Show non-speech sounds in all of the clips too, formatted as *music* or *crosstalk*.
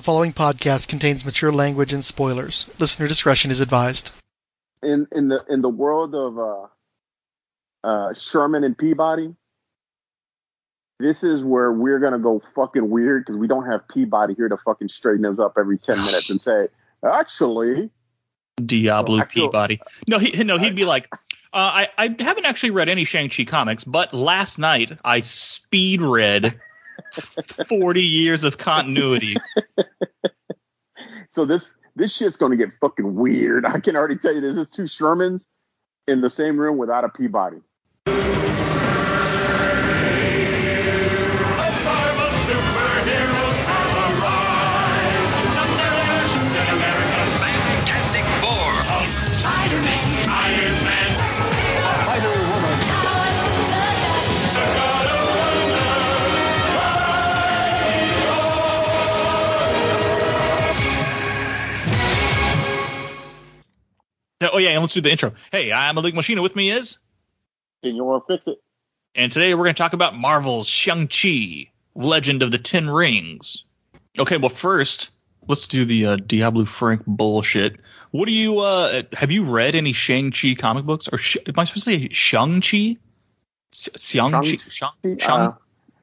The following podcast contains mature language and spoilers. Listener discretion is advised. in in the in the world of uh uh Sherman and Peabody, this is where we're gonna go fucking weird because we don't have Peabody here to fucking straighten us up every ten minutes and say, actually, Diablo I feel- Peabody. No, he no, he'd be like, uh, I I haven't actually read any Shang Chi comics, but last night I speed read forty years of continuity. so this this shit's gonna get fucking weird. I can already tell you this is two Shermans in the same room without a Peabody. Oh yeah, and let's do the intro. Hey, I'm Malik Machina. With me is, Can you want to fix it? and today we're going to talk about Marvel's Shang Chi, Legend of the Ten Rings. Okay, well first let's do the uh, Diablo Frank bullshit. What do you uh have you read any Shang Chi comic books or sh- am I supposed to say Shang Chi? Shang Chi. Shang Uh, Shang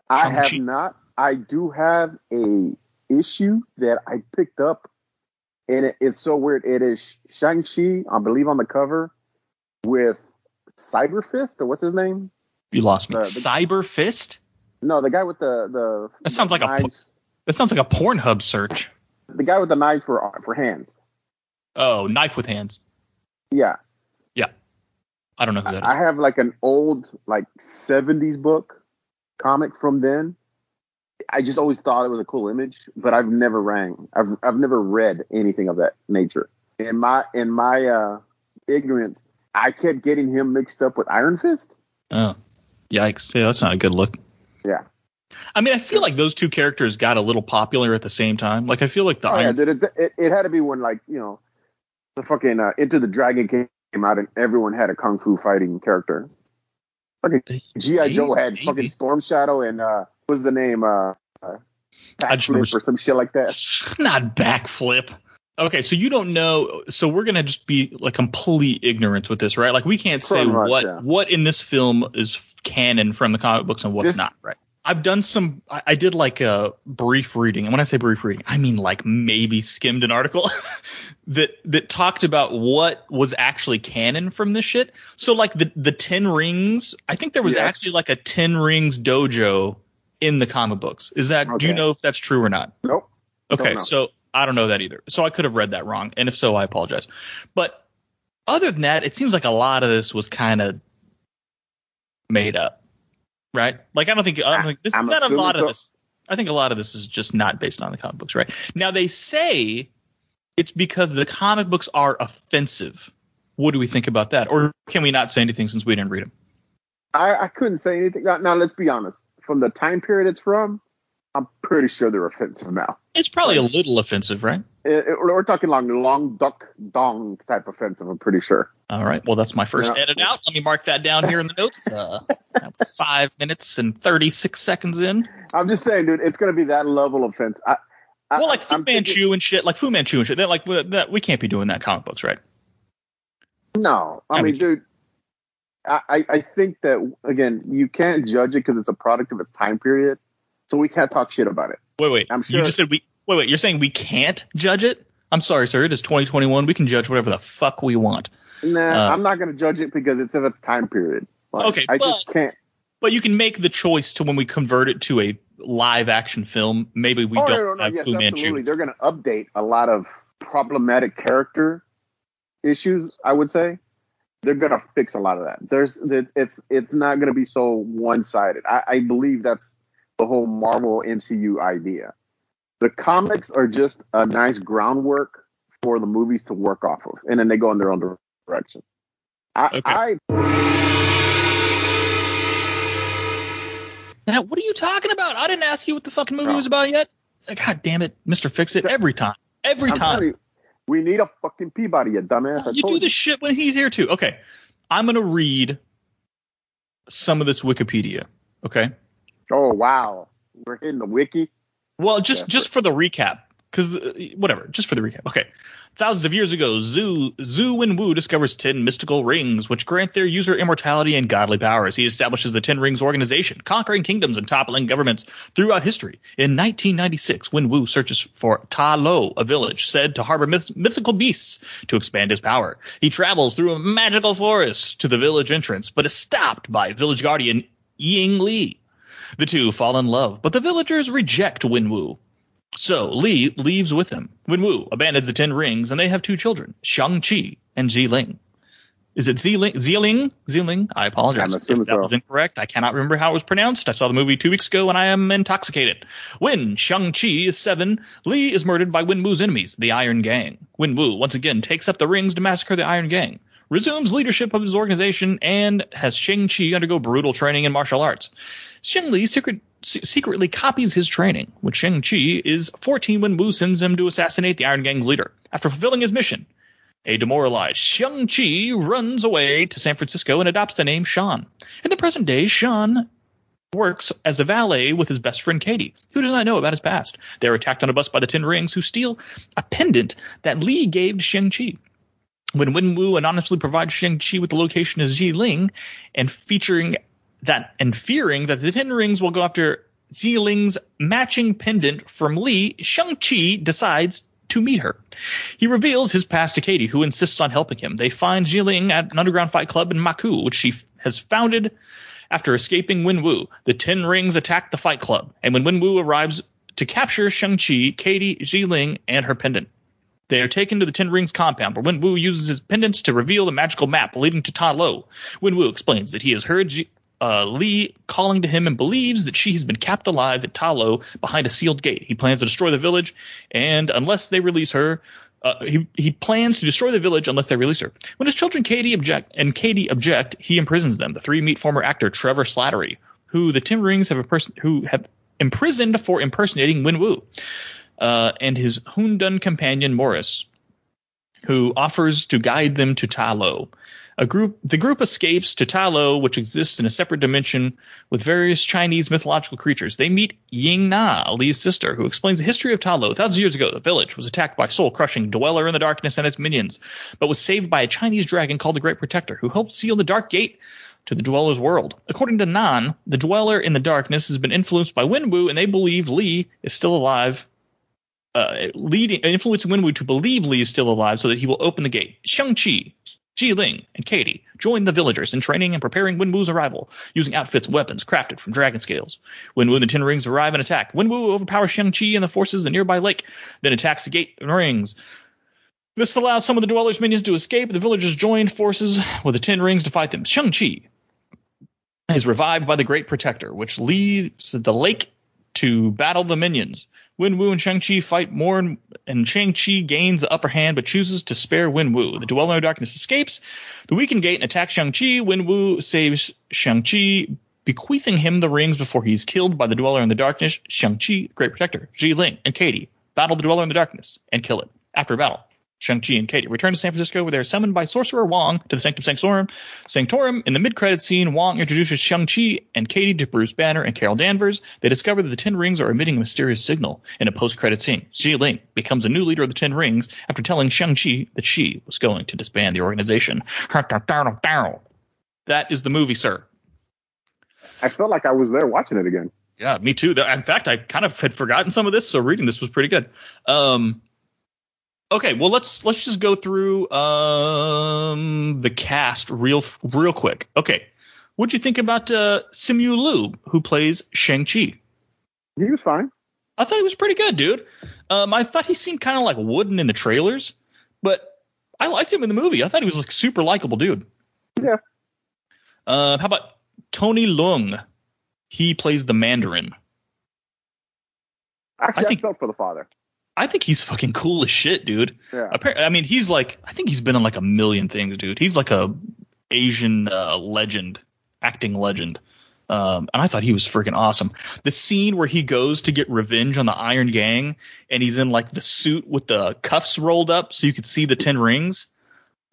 I have not. I do have a issue that I picked up, and it, it's so weird. It is Shang Chi, I believe, on the cover with Cyber Fist or what's his name? You lost me. Uh, the- Cyber Fist? No, the guy with the the. That sounds like a That sounds like a Pornhub search. the guy with the knife for for hands. Oh, knife with hands. Yeah, Yeah. I don't know who that is. I have like an old like '70s book comic from then. I just always thought it was a cool image, but I've never rang. I've I've never read anything of that nature. In my in my uh, ignorance, I kept getting him mixed up with Iron Fist. Oh, yikes! Yeah, that's not a good look. Yeah. I mean, I feel like those two characters got a little popular at the same time. Like, I feel like the Oh, yeah, Iron- dude, it, it, it had to be when like you know the fucking uh, Enter the Dragon came out and everyone had a kung fu fighting character. Fucking GI Joe had fucking Storm Shadow and uh, was the name? Uh, uh, I just remember- Backflip or some shit like that. *laughs* not backflip. Okay, so you don't know. So we're gonna just be like complete ignorance with this, right? Like, we can't say what yeah. what in this film is canon from the comic books and what's This- not, right? I've done some. I, I did like a brief reading, and when I say brief reading, I mean like maybe skimmed an article *laughs* that that talked about what was actually canon from this shit. So like the the Ten Rings, I think there was Yes. actually like a Ten Rings dojo in the comic books. Is that? Do you know if that's true or not? Nope. Okay, so I don't know that either. So I could have read that wrong, and if so, I apologize. But other than that, it seems like a lot of this was kind of made up, right? Like I don't think I don't think this. I'm Not a lot of this. I think a lot of this is just not based on the comic books, right? Now they say it's because the comic books are offensive. What do we think about that? Or can we not say anything since we didn't read them? I, I couldn't say anything. Now, now, let's be honest. From the time period it's from, I'm pretty sure they're offensive now. It's probably a little offensive, right? It- it- we're talking long, Long Duk Dong type offensive. I'm pretty sure. All right. Well, that's my first Yeah. edit out. Let me mark that down here in the notes. Uh, *laughs* five minutes and 36 seconds in. I'm just saying, dude. It's gonna be that level of offense. I, I, Well, like Fu I'm thinking- Manchu and shit, like Fu Manchu and shit. They're like, that, we can't be doing that comic books, right? No, I Yeah, we mean, dude. I, I- think that again, you can't judge it because it's a product of its time period, so we can't talk shit about it. Wait, wait. I'm sure- You just said we. Wait, wait. You're saying we can't judge it? I'm sorry, sir. It is 2021. We can judge whatever the fuck we want. Nah, Uh, I'm not gonna judge it because it's of its time period. Like, Okay, I just can't. But you can make the choice to when we convert it to a live action film. Maybe we oh don't no, no, no, have yes, Fu absolutely. Manchu. They're gonna update a lot of problematic character issues. I would say they're gonna fix a lot of that. There's it's it's, it's not gonna be so one sided. I, I believe that's the whole Marvel MCU idea. The comics are just a nice groundwork for the movies to work off of, and then they go in their own direction. I, Okay. I Now, what are you talking about? I didn't ask you what the fucking movie No. was about yet. God damn it, Mister Fix It. Every time, every I'm time. telling you, we need a fucking Peabody, you dumbass. I you do this shit when he's here too. Okay, I'm gonna read some of this Wikipedia. Okay. Oh wow, we're hitting the wiki. Well, just Yeah, just for the recap. Because uh, whatever, just for the recap. Okay, thousands of years ago, Zhu Zhu and Wu discovers ten mystical rings, which grant their user immortality and godly powers. He establishes the Ten Rings organization, conquering kingdoms and toppling governments throughout history. In 1996, Wenwu searches for Ta Lo, a village said to harbor myth- mythical beasts, to expand his power. He travels through a magical forest to the village entrance, but is stopped by village guardian Ying Li. The two fall in love, but the villagers reject Wenwu. So Li leaves with him. Wenwu abandons the Ten Rings, and they have two children, Shang-Chi and Zi Ling. Is it Ziling? Ziling? Ziling? I apologize I'm if assuming that so. was incorrect. I cannot remember how it was pronounced. I saw the movie two weeks ago, and I am intoxicated. When Shang-Chi is seven, Li is murdered by Wenwu's enemies, the Iron Gang. Wenwu once again takes up the rings to massacre the Iron Gang, resumes leadership of his organization, and has Shang-Chi undergo brutal training in martial arts. Shang Li secret, se- secretly copies his training. When Shang-Chi is 14 when Wu sends him to assassinate the Iron Gang's leader. After fulfilling his mission, a demoralized Shang-Chi runs away to San Francisco and adopts the name Sean. In the present day, Sean works as a valet with his best friend Katie, who does not know about his past. They are attacked on a bus by the Ten Rings, who steal a pendant that Li gave to Shang-Chi. When Wen Wu anonymously provides Shang-Chi with the location of Ling and featuring that and fearing that the Ten Rings will go after Ling's matching pendant from Li, Shang-Chi decides to meet her. He reveals his past to Katie, who insists on helping him. They find Ling at an underground fight club in Macau, which she f- has founded after escaping Wenwu. The Ten Rings attack the fight club, and when Wenwu arrives to capture Shang-Chi, Katie, Ling, and her pendant. They are taken to the Ten Rings compound, where Wen Wu uses his pendants to reveal the magical map leading to Ta Lo. Wen Wu explains that he has heard uh, Li calling to him and believes that she has been kept alive at Ta Lo behind a sealed gate. He plans to destroy the village, and unless they release her, uh, he he plans to destroy the village unless they release her. When his children Katie object and Katie object, he imprisons them. The three meet former actor Trevor Slattery, who the Ten Rings have person who have imprisoned for impersonating Wen Wu uh, and his Hundun companion Morris, who offers to guide them to Talo. A group, the group escapes to Talo, which exists in a separate dimension with various Chinese mythological creatures. They meet Ying Nan, Li's sister, who explains the history of Talo. Thousands of years ago, the village was attacked by soul-crushing Dweller in the Darkness and its minions, but was saved by a Chinese dragon called the Great Protector, who helped seal the Dark Gate to the Dweller's world. According to Nan, the Dweller in the Darkness has been influenced by Wenwu, and they believe Li is still alive uh, leading influencing Wenwu to believe Li is still alive so that he will open the gate. Shang-Chi, Ling, and Katie join the villagers in training and preparing Wenwu's arrival, using outfits and weapons crafted from dragon scales. Wenwu and the Ten Rings arrive and attack. Wenwu overpowers Shang-Chi and the forces of the nearby lake, then attacks the gate and rings. This allows some of the Dweller's minions to escape. The villagers join forces with the Ten Rings to fight them. Shang-Chi is revived by the Great Protector, which leaves the lake to battle the minions. Wenwu and Shang-Chi fight more, and, and Shang-Chi gains the upper hand, but chooses to spare Wenwu. The Dweller in the Darkness escapes the weakened gate and attacks Shang-Chi. Wenwu saves Shang-Chi, bequeathing him the rings before he's killed by the Dweller in the Darkness. Shang-Chi, Great Protector, Ji Ling, and Katie battle the Dweller in the Darkness and kill it. After battle, Shang-Chi and Katie return to San Francisco where they are summoned by Sorcerer Wong to the Sanctum Sanctorum. Sanctorum, in the mid-credit scene, Wong introduces Shang-Chi and Katie to Bruce Banner and Carol Danvers. They discover that the Ten Rings are emitting a mysterious signal. In a post-credit scene, Xi Ling becomes a new leader of the Ten Rings after telling Shang-Chi that she was going to disband the organization. That is the movie, sir. I felt like I was there watching it again. Yeah, me too. In fact, I kind of had forgotten some of this, so reading this was pretty good. Um, okay, well let's let's just go through um, the cast real real quick. Okay, what'd you think about uh, Simu Liu, who plays Shang Chi? He was fine. I thought he was pretty good, dude. Um, I thought he seemed kind of like wooden in the trailers, but I liked him in the movie. I thought he was like super likable, dude. Yeah. Uh, how about Tony Leung? He plays the Mandarin. Actually, I, think- felt for the father. I think he's fucking cool as shit, dude. Yeah. Apparently, I mean, he's like, I think he's been in like a million things, dude. He's like a Asian uh, legend, acting legend. Um, and I thought he was freaking awesome. The scene where he goes to get revenge on the Iron Gang, and he's in like the suit with the cuffs rolled up, so you could see the ten rings.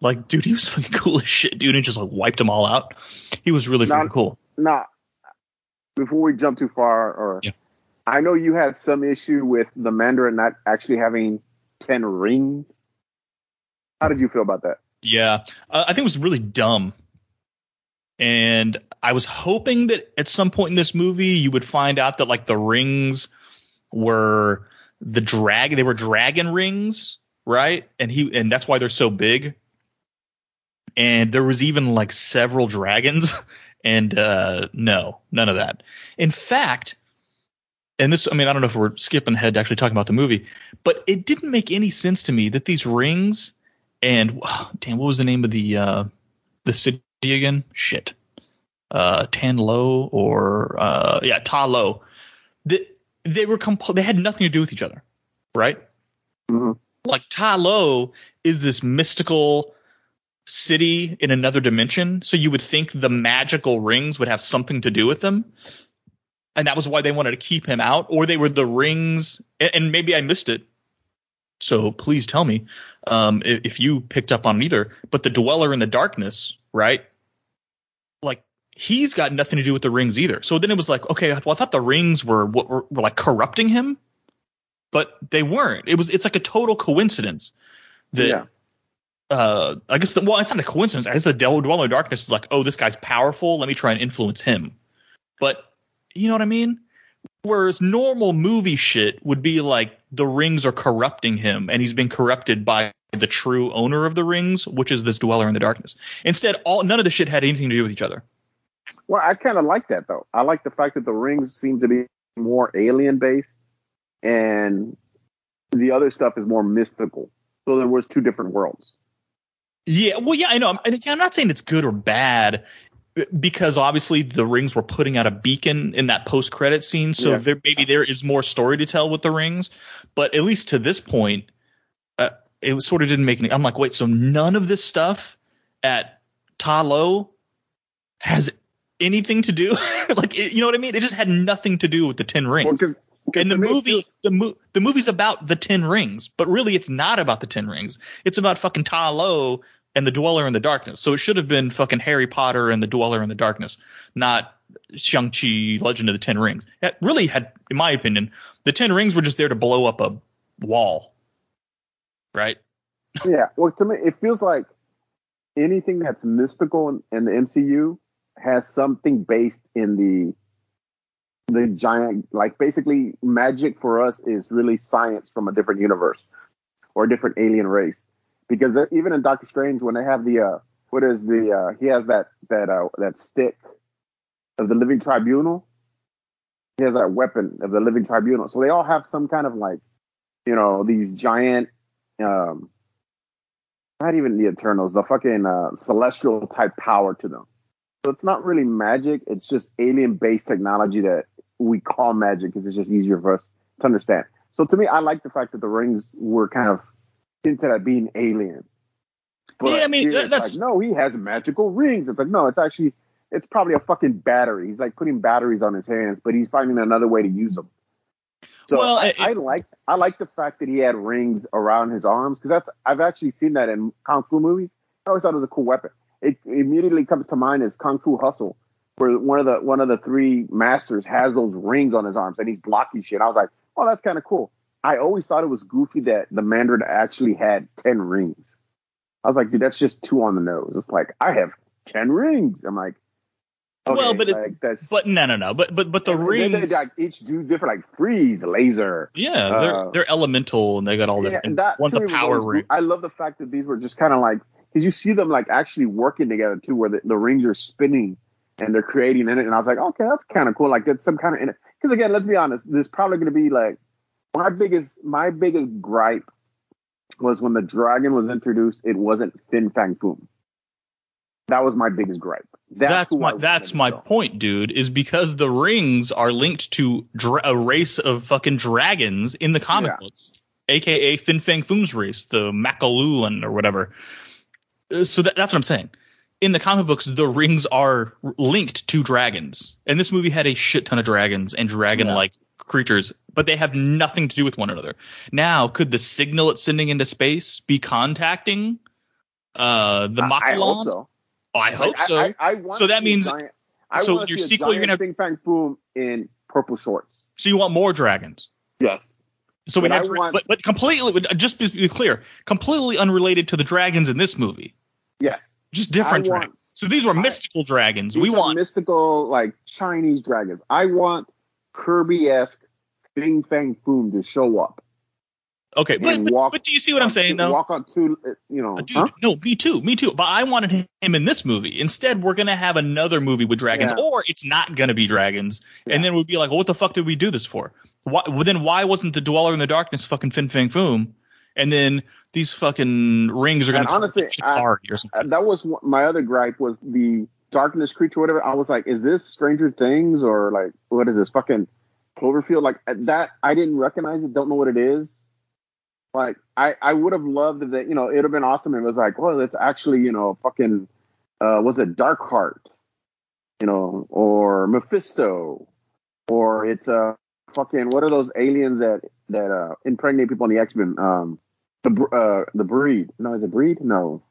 Like, dude, he was *laughs* fucking cool as shit, dude, and just like wiped them all out. He was really Now- freaking cool. Now, before we jump too far, or Yeah. I know you had some issue with the Mandarin not actually having ten rings. How did you feel about that? Yeah, uh, I think it was really dumb. And I was hoping that at some point in this movie you would find out that like the rings were the drag they were dragon rings, right? And he and that's why they're so big. And there was even like several dragons *laughs* and uh no, none of that. In fact, and this I mean I don't know if we're skipping ahead to actually talking about the movie, but it didn't make any sense to me that these rings and *sighs* damn what was the name of the uh the city again? Shit. Uh Tan Lo or uh yeah, Ta Lo. They, they were comp- they had nothing to do with each other, right? Mhm. Like Ta Lo is this mystical city in another dimension, so you would think the magical rings would have something to do with them. And that was why they wanted to keep him out, or they were the rings, and, maybe I missed it. So please tell me um, if, if you picked up on either. But the dweller in the darkness, right? Like he's got nothing to do with the rings either. So then it was like, okay, well, I thought the rings were what were, were like corrupting him, but they weren't. It was it's like a total coincidence that yeah. uh I guess the, well, it's not a coincidence. I guess the dweller in darkness is like, oh, this guy's powerful. Let me try and influence him. But you know what I mean? Whereas normal movie shit would be like the rings are corrupting him, and he's been corrupted by the true owner of the rings, which is this dweller in the darkness. Instead, all none of the shit had anything to do with each other. Well, I kind of like that though. I like the fact that the rings seem to be more alien based, and the other stuff is more mystical. So there was two different worlds. Yeah, well, yeah, I know. I'm, I'm not saying it's good or bad because obviously the rings were putting out a beacon in that post credit scene, so Yeah. there maybe there is more story to tell with the rings. But at least to this point, uh, it was, sort of didn't make any. I'm like, wait, so none of this stuff at Ta Lo has anything to do, *laughs* like, it, you know what I mean? It just had nothing to do with the Ten Rings. Well, and the to me it movie, feels- the mo- the movie's about the Ten Rings, but really it's not about the Ten Rings. It's about fucking Ta Lo and the Dweller in the Darkness. So it should have been fucking Harry Potter and the Dweller in the Darkness, not Shang Chi Legend of the Ten Rings. It really had, in my opinion, the Ten Rings were just there to blow up a wall, right? yeah. Well, to me, it feels like anything that's mystical in, in the MCU has something based in the the giant. Like basically, magic for us is really science from a different universe or a different alien race. Because even in Doctor Strange, when they have the uh, what is the uh, he has that that uh, that stick of the Living Tribunal. He has that weapon of the Living Tribunal. So they all have some kind of like, you know, these giant um not even the Eternals, the fucking uh, celestial type power to them. So it's not really magic. It's just alien based technology that we call magic because it's just easier for us to understand. So to me, I like the fact that the rings were kind of hinted at being alien. Yeah, I mean, that- that's- like, no, he has magical rings. It's like, no, it's actually, it's probably a fucking battery. He's like putting batteries on his hands, but he's finding another way to use them. So Well, I, it- I like I like the fact that he had rings around his arms because that's I've actually seen that in kung fu movies. I always thought it was a cool weapon. It immediately comes to mind as Kung Fu Hustle, where one of the one of the three masters has those rings on his arms and he's blocking shit. I was like, oh, that's kind of cool. I always thought it was goofy that the Mandarin actually had ten rings. I was like, dude, that's just two on the nose. It's like I have ten rings. I'm like, okay, Well, but it- like, that's But no, no, no. But but but the and rings, like, each do different, like freeze, laser. yeah, they're uh, they're elemental and they got all Yeah, that. and that one's a power ring. cool. I love the fact that these were just kind of like because you see them like actually working together too, where the, the rings are spinning and they're creating in it. And I was like, okay, that's kind of cool. Like that's some kind of because again, let's be honest, there's probably going to be like my biggest my biggest gripe was when the dragon was introduced. It wasn't Fin Fang Foom. That was my biggest gripe. That's, I my that's my show. point, dude. Is because the rings are linked to dra- a race of fucking dragons in the comic Yeah. books, aka Fin Fang Foom's race, the Makluan or whatever. Uh, So that, that's what I'm saying. In the comic books, the rings are linked to dragons, and this movie had a shit ton of dragons and dragon-like creatures, but they have nothing to do with one another. Now, could the signal it's sending into space be contacting uh, the I Makluan? hope so. Oh, I hope Like, so. I, I, I want so that to see a means- giant, I so your see sequel, you're gonna- have Fin Fang Foom in purple shorts. So you want more dragons. Yes. So we But dra- want- but, but completely, just to be clear, completely unrelated to the dragons in this movie. Yes. Just different want- dragons. So these were I- mystical dragons. We want mystical, like Chinese dragons. I want Kirby esque Bing Fang Boom to show up. okay, but, walk but do you see what I'm saying though? Walk on two, uh, you know. Uh, Dude, huh? no, me too, me too. But I wanted him in this movie. Instead, we're gonna have another movie with dragons, Yeah. or it's not gonna be dragons, Yeah. and then we'd be like, well, what the fuck did we do this for? Why, well, then why wasn't the Dweller in the Darkness fucking Fin Fang Foom? And then these fucking rings are gonna And honestly, I- or something. That was one- my other gripe was the darkness creature, whatever. I was like, is this Stranger Things or like what is this fucking Cloverfield? Like uh, that, I didn't recognize it. Don't know what it is. Like I, I would have loved if that. You know, it'd have been awesome. It was like, well, it's actually you know fucking uh, was it Dark Heart, you know, or Mephisto, or it's a uh, fucking what are those aliens that that uh, impregnate people in the X Men? Um, the uh, the breed. No, is it breed? No.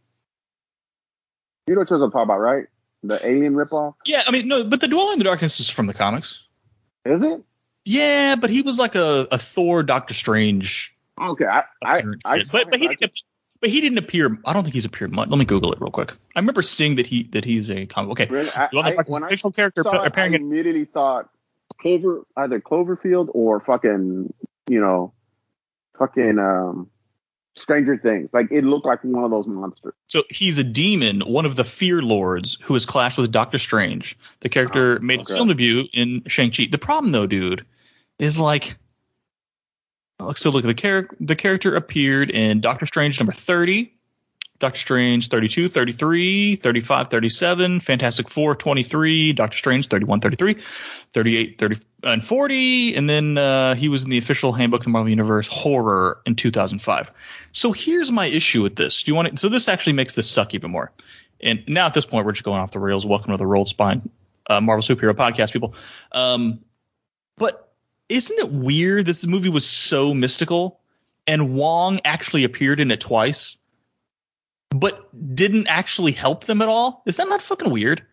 You know what I'm talking about, right? The alien ripoff. Yeah, I mean, no, but the Dweller in the Darkness is from the comics. Is it? Yeah, but he was like a, a Thor, Doctor Strange Okay, I, I, I, but but he didn't. But he didn't appear. I don't think he's appeared much. Let me Google it real quick. I remember seeing that he that he's a comic. Okay, really, I, Dweller in the I, when I fictional character saw it, I appearing in immediately thought Clover, either Cloverfield or fucking, you know, fucking um, Stranger Things. Like it looked like one of those monsters. So he's a demon, one of the Fear Lords, who has clashed with Doctor Strange. The character Oh, made his film debut in Shang Chi. The problem, though, dude, is like, look. So look, at the character the character appeared in Doctor Strange number thirty, Doctor Strange 32, 33, 35, 37, Fantastic Four 23, Doctor Strange 31, 33, 38, 30, and 40, and then uh, he was in the official Handbook of the Marvel Universe horror in 2005. So here's my issue with this. Do you want to, so this actually makes this suck even more. And now at this point, we're just going off the rails. Welcome to the Rolled Spine uh, Marvel Superhero Podcast, people. Um, but isn't it weird that this movie was so mystical and Wong actually appeared in it twice, but didn't actually help them at all? Is that not fucking weird?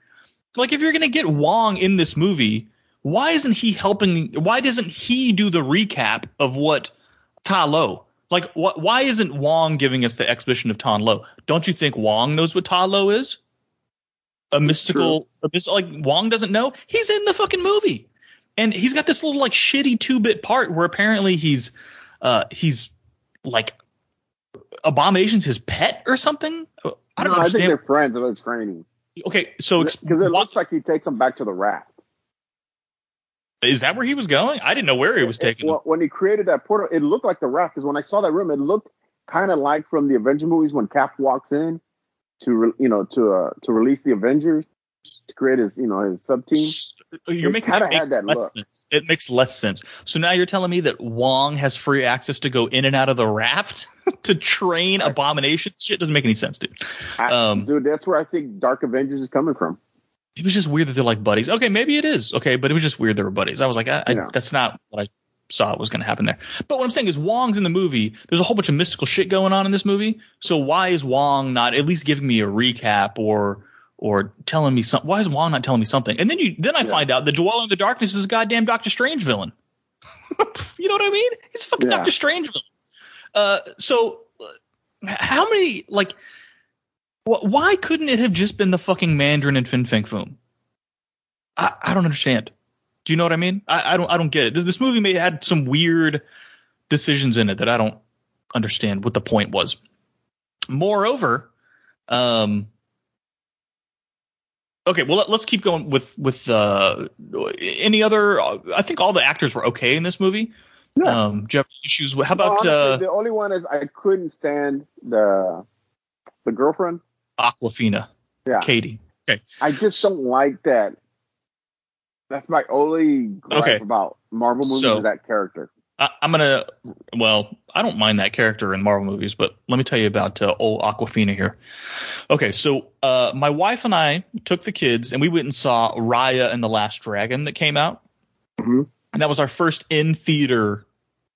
Like, if you're going to get Wong in this movie, why isn't he helping? Why doesn't he do the recap of what Ta Lo? Like, what? Why isn't Wong giving us the exposition of Tan Lo? Don't you think Wong knows what Ta Lo is? A mystical, a like Wong doesn't know. He's in the fucking movie, and he's got this little like shitty two bit part where apparently he's, uh, he's like Abomination's his pet or something. I don't No, I think understand. they're friends and they're training okay, so because it looks like he takes them back to the raft. is that where he was going? I didn't know where he was taking. them. Well, when he created that portal, it looked like the raft. Because when I saw that room, it looked kind of like from the Avenger movies when Cap walks in to, you know, to uh, to release the Avengers to create his, you know, his sub team. You're It making it make had that less look. sense. It makes less sense. So now you're telling me that Wong has free access to go in and out of the raft *laughs* to train abomination? Shit doesn't make any sense, dude. Um, Dude, that's where I think Dark Avengers is coming from. It was just weird that they're like buddies. Okay, maybe it is. Okay, but it was just weird they were buddies. I was like, I, I, Yeah. that's not what I saw was going to happen there. But what I'm saying is Wong's in the movie. There's a whole bunch of mystical shit going on in this movie. So why is Wong not at least giving me a recap or or telling me something? Why is Wong not telling me something? And then you then I Yeah. find out the Dweller in the Darkness is a goddamn Doctor Strange villain. *laughs* you know what I mean? He's a fucking Yeah. Doctor Strange villain. Uh, so uh, how many like? wh- Why couldn't it have just been the fucking Mandarin and Fin Fang Foom? I, I don't understand. Do you know what I mean? I, I don't I don't get it. This, this movie may have had some weird decisions in it that I don't understand what the point was. Moreover, um, okay, well let, us keep going with with uh, any other. I think all the actors were okay in this movie. Yeah. Um, do you have issues? with- How about honestly, uh, the only one is I couldn't stand the the girlfriend. Awkwafina? Yeah. Katie. Okay, I just don't like that. That's my only gripe Okay. about Marvel movies So- is that character. I, I'm gonna. Well, I don't mind that character in Marvel movies, but let me tell you about uh, old Awkwafina here. Okay, so uh, my wife and I took the kids and we went and saw Raya and the Last Dragon that came out, Mhm. and that was our first in theater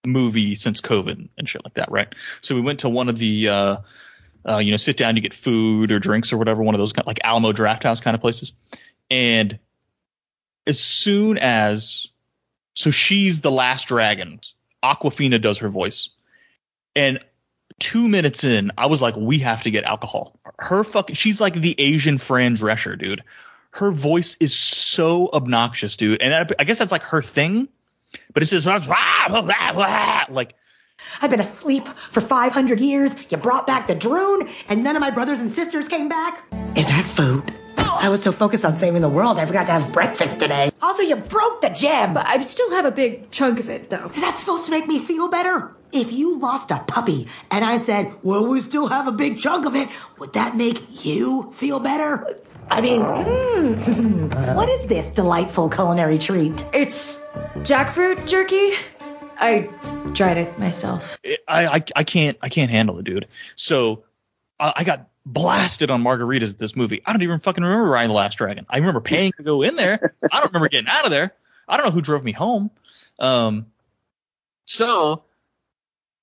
movie since COVID and shit like that, right? So we went to one of the. Uh, uh, you know, sit down, you get food or drinks or whatever, one of those kind like Alamo Draft House kind of places. And as soon as So she's the last dragon. Awkwafina does her voice. And two minutes in, I was like, we have to get alcohol. Her fucking, she's like the Asian Fran Drescher, dude. Her voice is so obnoxious, dude. And I, I guess that's like her thing, but it's just like, I've been asleep for 500 years. You brought back the drone, and none of my brothers and sisters came back. Is that food? I was so focused on saving the world, I forgot to have breakfast today. Also, you broke the gem. I still have a big chunk of it, though. Is that supposed to make me feel better? If you lost a puppy and I said, well, we still have a big chunk of it, would that make you feel better? I mean, mm, what is this delightful culinary treat? It's jackfruit jerky. I tried it myself. I, I, I can't, I can't handle it, dude. So uh, I got blasted on margaritas at this movie. I don't even fucking remember Raya and the Last Dragon. I remember paying to go in there. I don't remember getting out of there. I don't know who drove me home. Um, so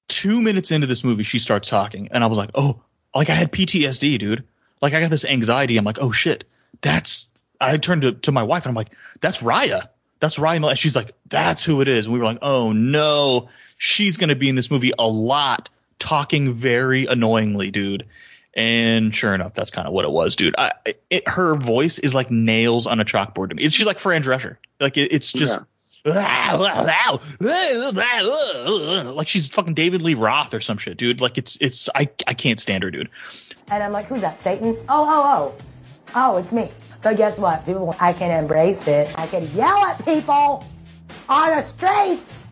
two minutes into this movie, she starts talking, and I was like, oh, like I had PTSD, dude. Like I got this anxiety. I'm like, oh shit, that's. I turned to, to my wife and I'm like, that's Raya. That's Ryan. And she's like, that's who it is. And we were like, oh no, she's gonna be in this movie a lot, talking very annoyingly, dude. And sure enough, that's kind of what it was, dude. I, it, her voice is like nails on a chalkboard to me. It's, she's like Fran Drescher. Like it, it's just. *laughs* like she's fucking David Lee Roth or some shit, dude. Like it's it's I I can't stand her, dude. And I'm like, who's that? Satan? Oh, oh, oh. Oh, it's me. But guess what? People, I can embrace it. I can yell at people on the streets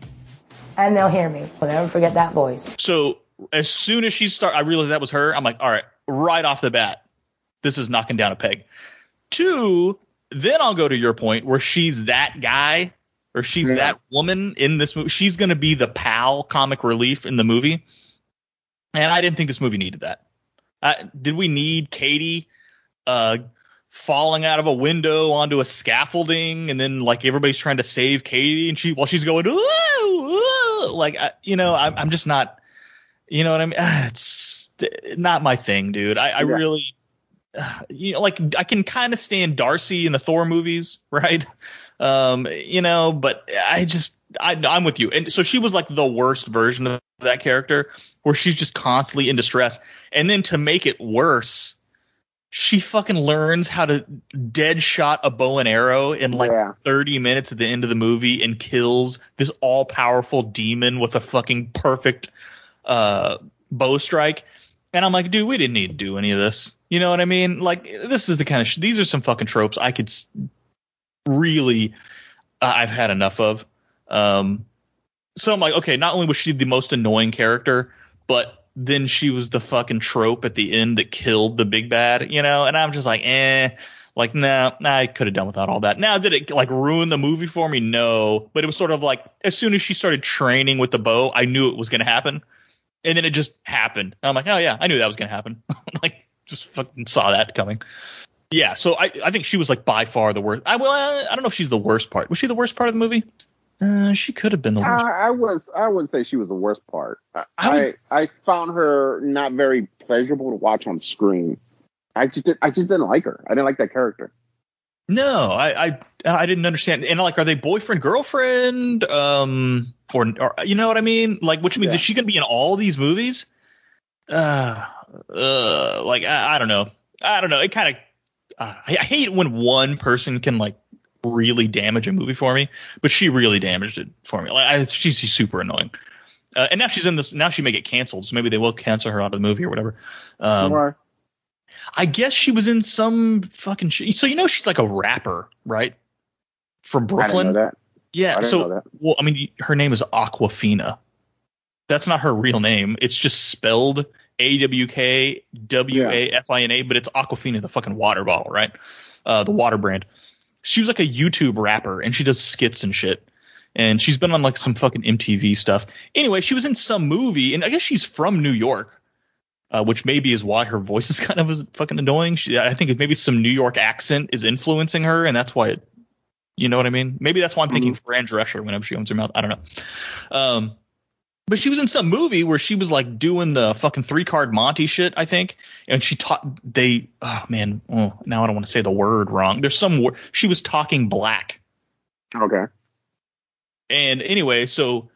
and they'll hear me. I'll never forget that voice. So as soon as she start, I realized that was her. I'm like, all right, right off the bat, this is knocking down a peg. Two, then I'll go to your point where she's that guy or she's Yeah. that woman in this movie. She's going to be the pal comic relief in the movie. And I didn't think this movie needed that. Uh, did we need Katie uh, falling out of a window onto a scaffolding and then like everybody's trying to save Katie and she while she's going ooh, ooh, like I, you know I'm, I'm just not you know what I mean Ah, *sighs* it's not my thing dude. I, I Yeah. really *sighs* you know like I can kind of stand Darcy in the Thor movies *laughs* right? Um you know but I just I, I'm with you. And so she was like the worst version of that character where she's just constantly in distress. And then to make it worse she fucking learns how to dead shot a bow and arrow in like Yeah. 30 minutes at the end of the movie and kills this all powerful demon with a fucking perfect uh bow strike and i'm like dude we didn't need to do any of this you know what i mean like this is the kind of sh- these are some fucking tropes i could s- really uh, i've had enough of um so i'm like okay not only was she the most annoying character but then she was the fucking trope at the end that killed the big bad, you know? And I'm just like, eh, like, no, nah, I could have done without all that. Now, did it like ruin the movie for me? No. But it was sort of like, as soon as she started training with the bow, I knew it was going to happen. And then it just happened. And I'm like, oh yeah, I knew that was going to happen. *laughs* like, just fucking saw that coming. Yeah, so I, I think she was like by far the worst. I well, I don't know if she's the worst part. Was she the worst part of the movie? Uh, she could have been the worst. I, I was I wouldn't say she was the worst part. I I would I, I found her not very pleasurable to watch on screen. I just did, I just didn't like her. I didn't like that character. No, I, I I didn't understand. And like, are they boyfriend girlfriend? Um, or, or you know what I mean? Like, which means Yeah. is she gonna be in all these movies? Uh, uh like I, I don't know. I don't know. It kind of uh, I, I hate when one person can like really damage a movie for me, but she really damaged it for me. Like, I, she's, she's super annoying. Uh, and now she's in this. Now she may get canceled, so maybe they will cancel her out of the movie or whatever. Um? I guess she was in some fucking. Sh- so you know she's like a rapper, right? From Brooklyn. Yeah. So know that. well, I mean, her name is Awkwafina. That's not her real name. It's just spelled A W K W A F I N A, but it's Aquafina, the fucking water bottle, right? Uh, the water brand. She was like a YouTube rapper, and she does skits and shit. And she's been on like some fucking MTV stuff. Anyway, she was in some movie, and I guess she's from New York, uh, which maybe is why her voice is *laughs* kind of fucking annoying. She, I think maybe some New York accent is influencing her, and that's why it. You know what I mean? Maybe that's why I'm thinking Fran Drescher whenever she opens her mouth. I don't know. Um, but she was in some movie where she was like doing the fucking three card Monty shit, I think. And she taught they. Oh man, oh, now I don't want to say the word wrong. There's some word she was talking black Okay. And anyway, so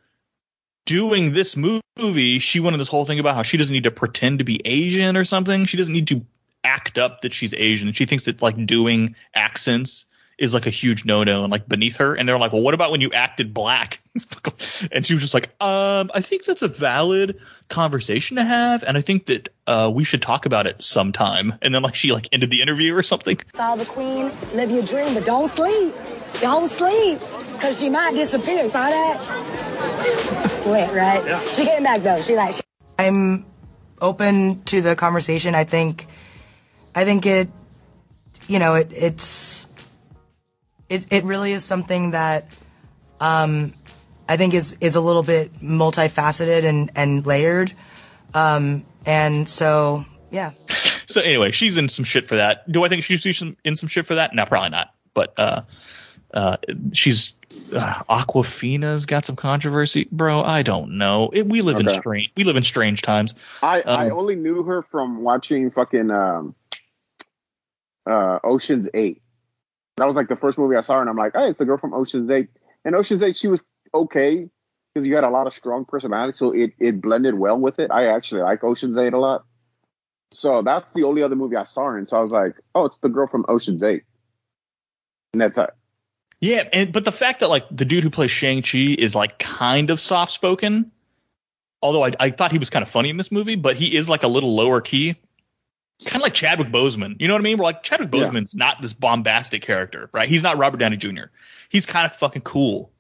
doing this movie, she went in this whole thing about how she doesn't need to pretend to be Asian or something. She doesn't need to act up that she's Asian. She thinks that like doing accents is like a huge no no and like beneath her. And they're like, well, what about when you acted black? *laughs* and she was just like, um, I think that's a valid conversation to have, and I think that uh, we should talk about it sometime. And then like she like ended the interview or something. Follow the queen, live your dream, but don't sleep. Don't sleep, cause she might disappear. Saw that? Slick, right? Yeah. She came back though. She like. She- I'm open to the conversation. I think, I think it, you know, it, it's, it, it really is something that, um, I think is is a little bit multifaceted and and layered. Um, and so yeah. So anyway, she's in some shit for that. Do I think she's in some shit for that? No, probably not. But uh, uh, she's uh, Awkwafina's got some controversy, bro. I don't know. It, we live okay. in strange. We live in strange times. I um, I only knew her from watching fucking um, uh, Ocean's Eight. That was like the first movie I saw her, and I'm like, hey, it's the girl from Ocean's Eight. And Ocean's Eight, she was okay because you had a lot of strong personality, so it it blended well with it. I actually like Ocean's Eight a lot. So that's the only other movie I saw her in. So I was like, oh, it's the girl from Ocean's Eight, and that's it. Yeah, and but the fact that like the dude who plays Shang Chi is like kind of soft spoken, although I, I thought he was kind of funny in this movie, but he is like a little lower key, kind of like Chadwick Boseman. You know what I mean? We're like Chadwick Boseman's yeah. not this bombastic character, right? He's not Robert Downey Jr. He's kind of fucking cool.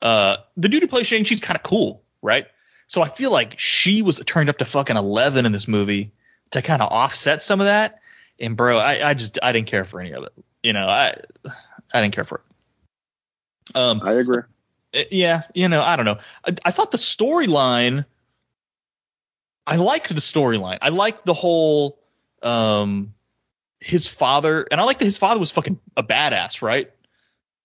Uh, the dude who plays Shang Chi's kind of cool, right? So I feel like she was turned up to fucking eleven in this movie to kind of offset some of that. And bro, I, I just I didn't care for any of it. You know, I I didn't care for it. Um, I agree. Uh, yeah, you know, I don't know. I, I thought the storyline. I liked the storyline. I liked the whole um his father, and I like that his father was fucking a badass, right?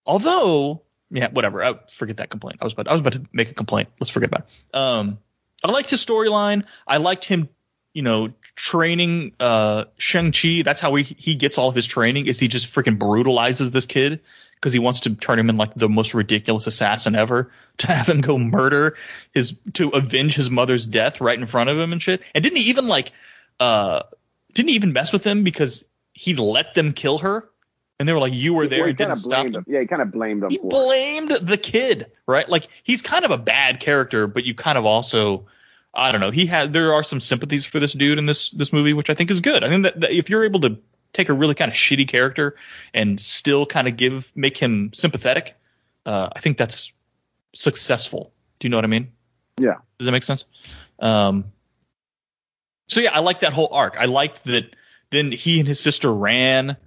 Although yeah, whatever. I forget that complaint. I was about I was about to make a complaint. Let's forget about it. Um, I liked his storyline. I liked him, you know, training uh Shang Chi. That's how he he gets all of his training. Is he just freaking brutalizes this kid because he wants to turn him in like the most ridiculous assassin ever *laughs* to have him go murder his to avenge his mother's death right in front of him and shit. And didn't he even like uh didn't even mess with him because he let them kill her and they were like, "You were there He didn't stop him. Yeah, he kind of blamed him. He blamed the kid, right? Like he's kind of a bad character, but you kind of also, I don't know. He had there are some sympathies for this dude in this this movie, which I think is good. I think that, that if you're able to take a really kind of shitty character and still kind of give make him sympathetic, uh, I think that's successful. Do you know what I mean? Yeah. Does that make sense? Um, so yeah, I like that whole arc. I liked that. Then he and his sister ran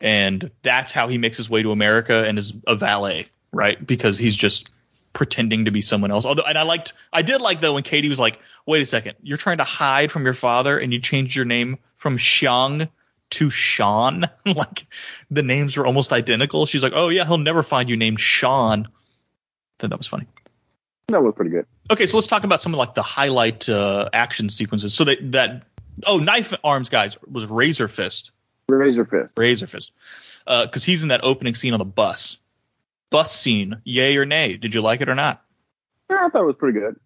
and that's how he makes his way to America and is a valet, right? Because he's just pretending to be someone else. Although, and I liked, I did like though when Katie was like, "Wait a second, you're trying to hide from your father, and you changed your name from Xiang to Sean. *laughs* like the names were almost identical." She's like, "Oh yeah, he'll never find you named Sean." I thought that was funny. That was pretty good. Okay, so let's talk about some of like the highlight uh, action sequences. So that that oh, knife arms guys was Razor Fist. Razor Fist. Razor Fist. Because uh, he's in that opening scene on the bus. Bus scene, yay or nay? Did you like it or not? Yeah, I thought it was pretty good.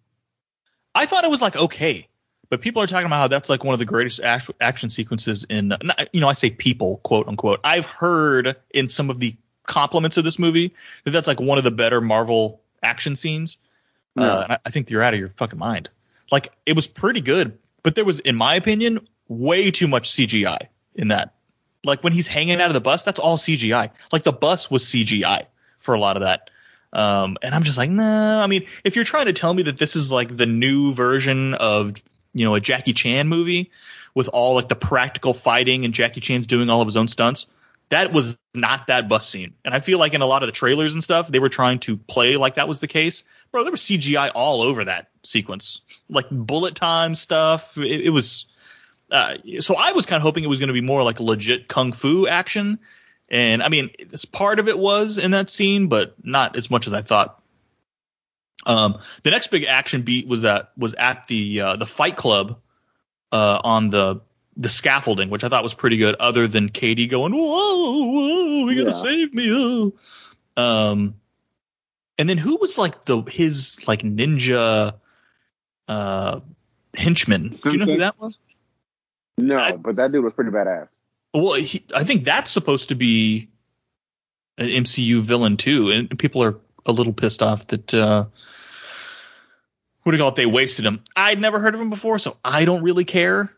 I thought it was like okay, but people are talking about how that's like one of the greatest action sequences in. You know, I say people, quote unquote. I've heard in some of the compliments of this movie that that's like one of the better Marvel action scenes. No. Uh, and I, I think you're out of your fucking mind. Like it was pretty good, but there was, in my opinion, way too much CGI in that. Like when he's hanging out of the bus, that's all CGI. Like the bus was CGI for a lot of that. Um, and I'm just like, no. Nah. I mean, if you're trying to tell me that this is like the new version of, you know, a Jackie Chan movie with all like the practical fighting and Jackie Chan's doing all of his own stunts, that was not that bus scene. And I feel like in a lot of the trailers and stuff, they were trying to play like that was the case. Bro, there was CGI all over that sequence, like bullet time stuff. It, it was uh, so I was kind of hoping it was going to be more like legit kung fu action, and I mean, part of it was in that scene, but not as much as I thought. Um, the next big action beat was that was at the uh, the Fight Club uh, on the the scaffolding, which I thought was pretty good. Other than Katie going, "Whoa, whoa, we gotta yeah. save me!" Oh. Um, And then who was like the his like ninja uh henchman? Do you know who that was? No, I- but that dude was pretty badass. Well, he, I think that's supposed to be an MCU villain too, and people are a little pissed off that uh, what do you call it? They wasted him. I'd never heard of him before, so I don't really care.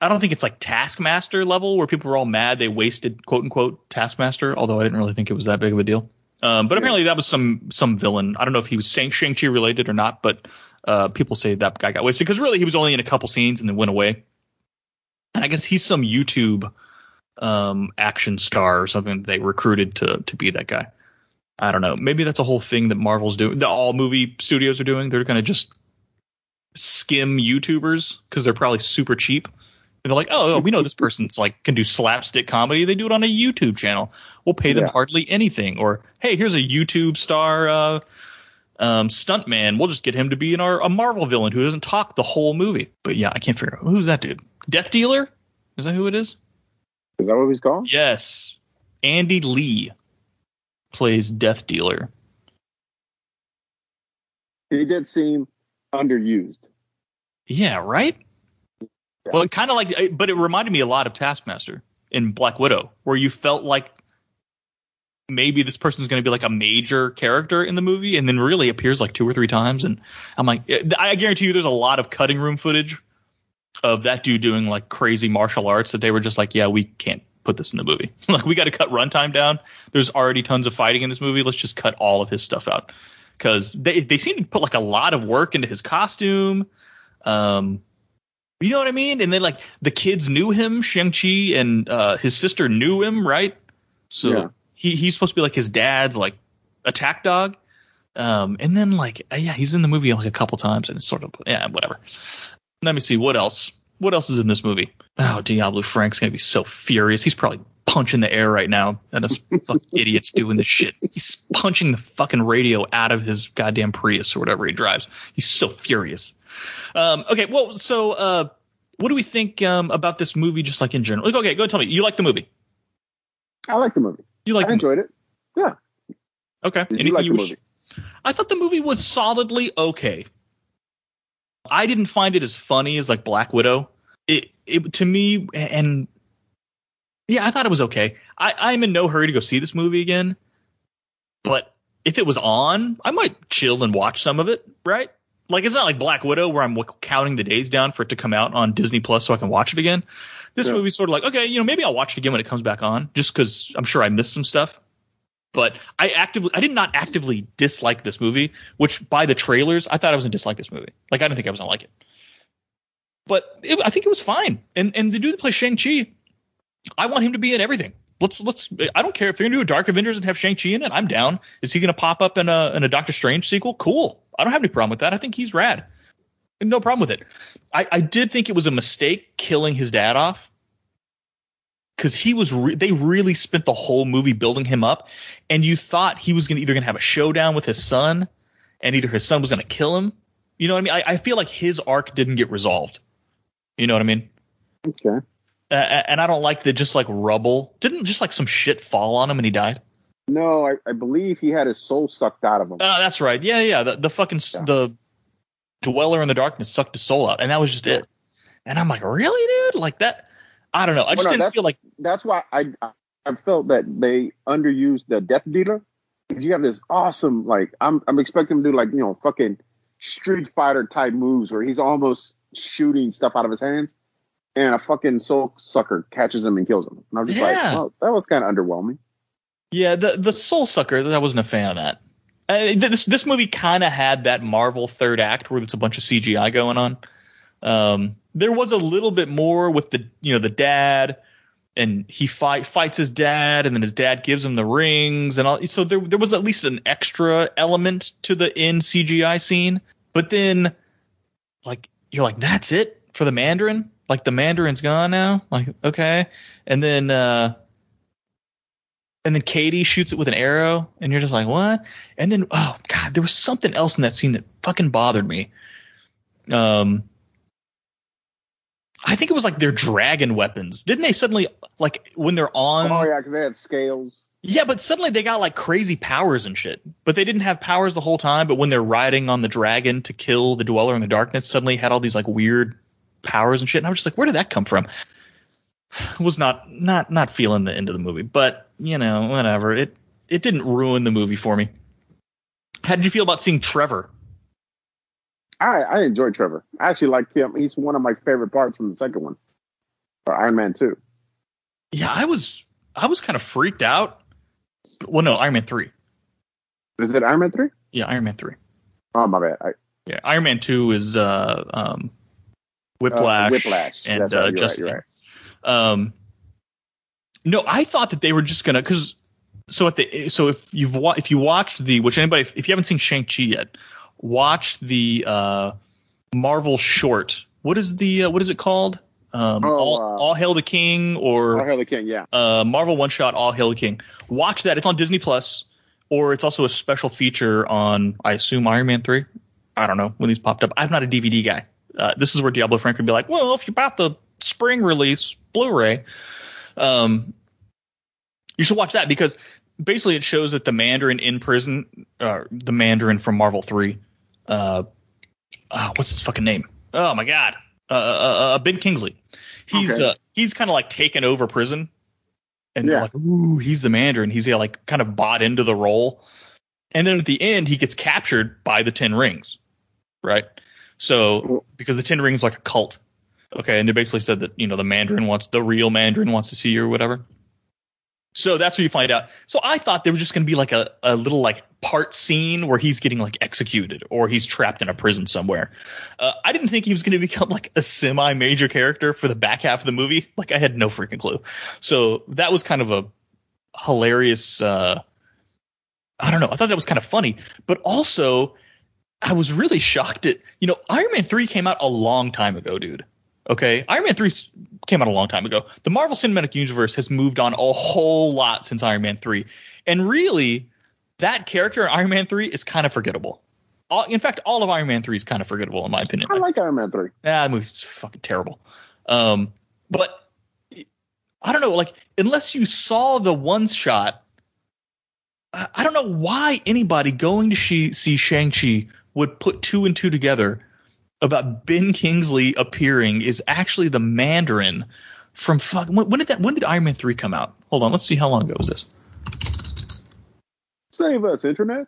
I don't think it's like Taskmaster level where people were all mad they wasted quote unquote Taskmaster, although I didn't really think it was that big of a deal. Um, but apparently that was some some villain. I don't know if he was Shang Chi related or not, but uh, people say that guy got wasted because really he was only in a couple scenes and then went away. And I guess he's some YouTube um, action star or something that they recruited to to be that guy. I don't know. Maybe that's a whole thing that Marvel's doing. That all movie studios are doing. They're going to just skim YouTubers because they're probably super cheap. And they're like, oh, we know this person's like can do slapstick comedy. They do it on a YouTube channel. We'll pay them Yeah. hardly anything. Or hey, here's a YouTube star uh, um, stuntman. We'll just get him to be in our a Marvel villain who doesn't talk the whole movie. But yeah, I can't figure out who's that dude. Death Dealer? Is that who it is? Is that what he's called? Yes. Andy Le plays Death Dealer. He did seem underused. Yeah, right? Well, it kind of like, but it reminded me a lot of Taskmaster in Black Widow, where you felt like maybe this person's going to be like a major character in the movie and then really appears like two or three times. And I'm like, I guarantee you there's a lot of cutting room footage of that dude doing like crazy martial arts that they were just like, yeah, we can't put this in the movie. *laughs* like, we got to cut runtime down. There's already tons of fighting in this movie. Let's just cut all of his stuff out. Because they, they seem to put like a lot of work into his costume. Um, you know what I mean? And then like the kids knew him, Shang Chi, and uh, his sister knew him, right? So Yeah. he he's supposed to be like his dad's like attack dog. Um, and then like uh, yeah, he's in the movie like a couple times, and it's sort of yeah, whatever. Let me see what else. What else is in this movie? Oh, Diablo Frank's gonna be so furious. He's probably punching the air right now at us *laughs* fucking idiots doing this shit. He's punching the fucking radio out of his goddamn Prius or whatever he drives. He's so furious. Um, okay, well, so uh, what do we think um, about this movie, just like in general? Like, okay, go tell me. You like the movie? I like the movie. You like I enjoyed it. Yeah. Okay. Did you like the wish- movie? I thought the movie was solidly okay. I didn't find it as funny as like Black Widow. It, it to me, and yeah, I thought it was okay. I, I'm in no hurry to go see this movie again, but if it was on, I might chill and watch some of it. Right? Like it's not like Black Widow where I'm counting the days down for it to come out on Disney Plus so I can watch it again. This Yeah. movie's sort of like okay, you know, maybe I'll watch it again when it comes back on, just because I'm sure I missed some stuff but I actively I did not actively dislike this movie, which by the trailers I thought I was gonna dislike this movie. Like I didn't think I was gonna like it, but it, I think it was fine. And and the dude that plays Shang Chi, I want him to be in everything. Let's let's. I don't care if they're gonna do a Dark Avengers and have Shang Chi in it. I'm down. Is he gonna pop up in a in a Doctor Strange sequel? Cool. I don't have any problem with that. I think he's rad. No problem with it. I, I did think it was a mistake killing his dad off because he was re- they really spent the whole movie building him up and you thought he was gonna either gonna have a showdown with his son and either his son was gonna kill him you know what i mean i, I feel like his arc didn't get resolved you know what i mean Okay. Uh, and i don't like the just like rubble. Didn't just like some shit fall on him and he died? No, I, I believe he had his soul sucked out of him. oh that's right. Yeah yeah the, the fucking Yeah. the dweller in the darkness sucked his soul out and that was just it. And i'm like really dude? Like that i don't know. I just Well, no, didn't feel like That's why I I- I felt that they underused the Death Dealer. Because you have this awesome like I'm I'm expecting him to do like you know fucking Street Fighter type moves where he's almost shooting stuff out of his hands, and a fucking soul sucker catches him and kills him. And I'm just like, Yeah. oh, that was kind of underwhelming. Yeah, the the Soul Sucker. I wasn't a fan of that. This this movie kind of had that Marvel third act where there's a bunch of CGI going on. Um, there was a little bit more with the you know the dad, and he fight fights his dad, and then his dad gives him the rings, and all. So there there was at least an extra element to the in CGI scene. But then, like you're like, that's it for the Mandarin. Like the Mandarin's gone now. Like okay, and then. uh and then Katie shoots it with an arrow, and you're just like, what? And then, oh god, there was something else in that scene that fucking bothered me. Um, I think it was like their dragon weapons. Didn't they suddenly like when they're on? Oh yeah, because they had scales. Yeah, but suddenly they got like crazy powers and shit. But they didn't have powers the whole time. But when they're riding on the dragon to kill the dweller in the darkness, suddenly had all these like weird powers and shit. And I was just like, where did that come from? *sighs* Was not not not feeling the end of the movie, but you know whatever. It it didn't ruin the movie for me. How did you feel about seeing Trevor? I I enjoyed Trevor. I actually like him. He's one of my favorite parts from the second one, or Iron Man Two. Yeah, I was I was kind of freaked out. Well, no, Iron Man three. Is it Iron Man Three? Yeah, Iron Man three. Oh my bad. I, Yeah, Iron Man two is uh um Whiplash, Uh, Whiplash. and right. uh, right, Justin. you're right. Um, no, I thought that they were just gonna because so at the so if you've wa- if you watched the which anybody if you haven't seen Shang Chi yet, watch the uh Marvel short. What is the uh, what is it called? Um, Oh, all, uh, all Hail the King or all hail the king. Yeah. uh, Marvel One Shot All Hail the King. Watch that. It's on Disney Plus, or it's also a special feature on I assume Iron Man three. I don't know when these popped up. I'm not a DVD guy. Uh, this is where Diablo Frank would be like, well, if you bought the spring release Blu-ray, um, you should watch that because basically it shows that the Mandarin in prison, uh, the Mandarin from Marvel three, uh, uh, what's his fucking name? Oh my god, uh, uh, uh, Ben Kingsley. He's Okay. uh, he's kind of like taken over prison, and they're Yeah. like, ooh, he's the Mandarin. He's like kind of bought into the role, and then at the end he gets captured by the Ten Rings, right? So because the Ten Rings is like a cult, okay, and they basically said that you know the Mandarin wants the real Mandarin wants to see you or whatever. So that's where you find out. So I thought there was just going to be like a, a little like part scene where he's getting like executed or he's trapped in a prison somewhere. Uh, I didn't think he was going to become like a semi major character for the back half of the movie. Like I had no freaking clue. So that was kind of a hilarious. Uh, I don't know. I thought that was kind of funny, but also I was really shocked at you know Iron Man three came out a long time ago, dude. Okay, Iron Man three came out a long time ago. The Marvel Cinematic Universe has moved on a whole lot since Iron Man three, and really, that character in Iron Man three is kind of forgettable. All, in fact, all of Iron Man three is kind of forgettable in my opinion. I like Iron Man Three. Yeah, that movie's fucking terrible. Um, but I don't know, like unless you saw the one shot, I I don't know why anybody going to she, see Shang Chi would put two and two together about Ben Kingsley appearing is actually the Mandarin from fuck. When, when did that? When did Iron Man three come out? Hold on, let's see how long ago was this. Save us, internet.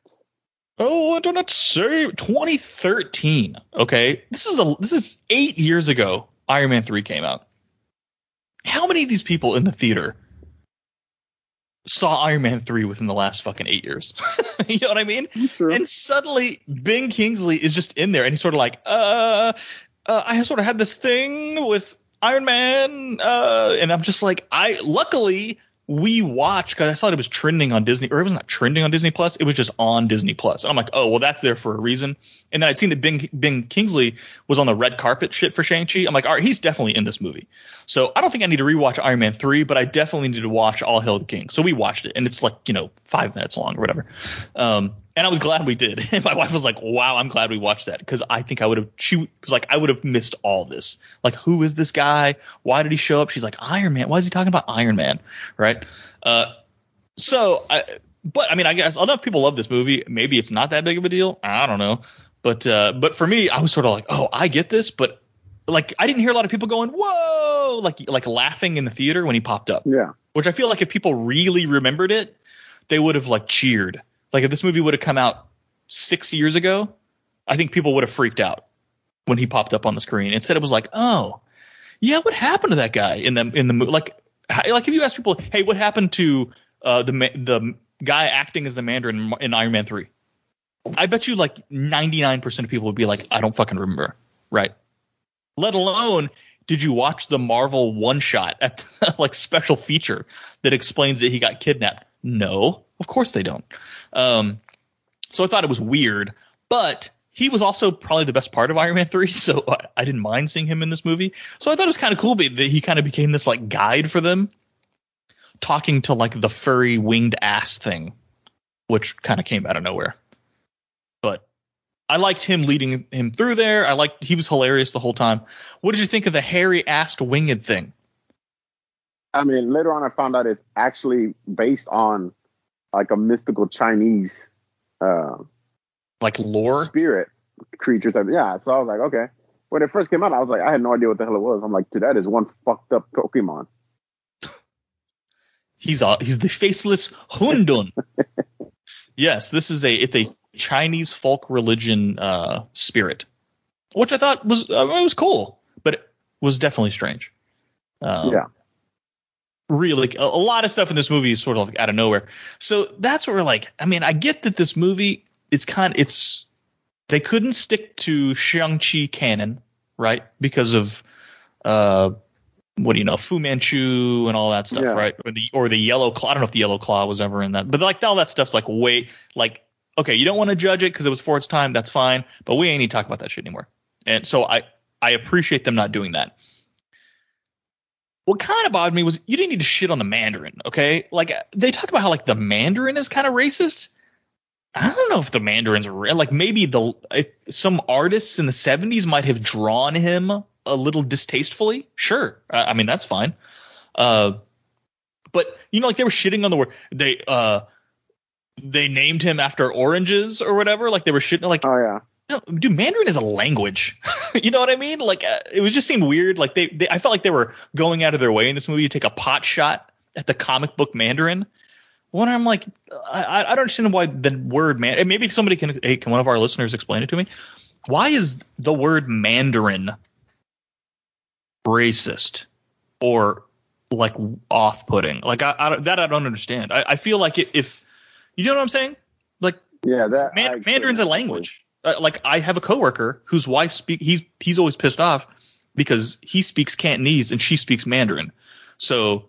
Oh, internet save 2013. Okay, this is a this is eight years ago. Iron Man three came out. How many of these people in the theater saw Iron Man three within the last fucking eight years? *laughs* you know what I mean? True. And suddenly Ben Kingsley is just in there, and he's sort of like, uh, uh I sort of had this thing with Iron Man, uh, and I'm just like, I luckily we watched because I saw it was trending on Disney, or it was not trending on Disney Plus. It was just on Disney Plus. And I'm like, oh well, that's there for a reason. And then I'd seen that Ben, ben Kingsley was on the red carpet shit for Shang Chi. I'm like, all right, he's definitely in this movie. So I don't think I need to rewatch Iron Man three, but I definitely need to watch All Hail the King. So we watched it, and it's like you know five minutes long or whatever. Um, and I was glad we did. *laughs* And my wife was like, "Wow, I'm glad we watched that," because I think I would have. She was like, "I would have missed all this. Like, who is this guy? Why did he show up?" She's like, "Iron Man. Why is he talking about Iron Man?" Right. Uh, so I. But I mean, I guess enough people love this movie. Maybe it's not that big of a deal. I don't know. But uh, but for me, I was sort of like, oh, I get this, but like I didn't hear a lot of people going, whoa, like like laughing in the theater when he popped up. Yeah. Which I feel like if people really remembered it, they would have like cheered. Like if this movie would have come out six years ago, I think people would have freaked out when he popped up on the screen. Instead, it was like, oh, yeah, what happened to that guy in the in the movie? Like, like if you ask people, hey, what happened to uh, the the guy acting as the Mandarin in, in Iron Man three? I bet you like ninety nine percent of people would be like, I don't fucking remember, right? Let alone, did you watch the Marvel one shot at the, *laughs* like special feature that explains that he got kidnapped? No, of course they don't. Um, so I thought it was weird, but he was also probably the best part of Iron Man 3, *laughs* so I, I didn't mind seeing him in this movie. So I thought it was kind of cool that he kind of became this like guide for them, talking to like the furry winged ass thing, which kind of came out of nowhere. But I liked him leading him through there. I liked he was hilarious the whole time. What did you think of the hairy assed winged thing? I mean, later on, I found out it's actually based on like a mystical Chinese uh, Like lore? spirit creature type. Yeah, so I was like, okay. When it first came out, I was like, I had no idea what the hell it was. I'm like, dude, that is one fucked up Pokemon. *laughs* He's a, he's the faceless Hundun. *laughs* yes, this is a it's a Chinese folk religion uh, spirit, which I thought was uh, it was cool, but it was definitely strange. Um, yeah. Really a, a lot of stuff in this movie is sort of like out of nowhere. So that's where like I mean I get that this movie it's kind it's they couldn't stick to Shang-Chi canon, right? Because of uh what do you know, Fu Manchu and all that stuff, Yeah. right? Or the or the yellow claw. I don't know if the yellow claw was ever in that. But like all that stuff's like way like okay, you don't want to judge it because it was for its time, that's fine, but we ain't need to talk about that shit anymore. And so I I appreciate them not doing that what kind of bothered me was you didn't need to shit on the Mandarin, okay? Like they talk about how like the Mandarin is kind of racist. I don't know if the Mandarin's real. Like maybe the some artists in the '70s might have drawn him a little distastefully. Sure, I, I mean that's fine. Uh, but you know, like they were shitting on the word they uh they named him after oranges or whatever. Like they were shitting like Oh yeah. No, dude, Mandarin is a language. *laughs* you know what I mean? Like, uh, it was just seemed weird. Like they, they, I felt like they were going out of their way in this movie to take a pot shot at the comic book Mandarin. When I'm like, I, I don't understand why the word man. Maybe somebody can, hey, can one of our listeners explain it to me? Why is the word Mandarin racist or like off-putting? Like I, I that I don't understand. I, I feel like it, if you know what I'm saying, like Yeah, that Man- Mandarin's a language. Uh, like I have a coworker whose wife speak. He's he's always pissed off because he speaks Cantonese and she speaks Mandarin. So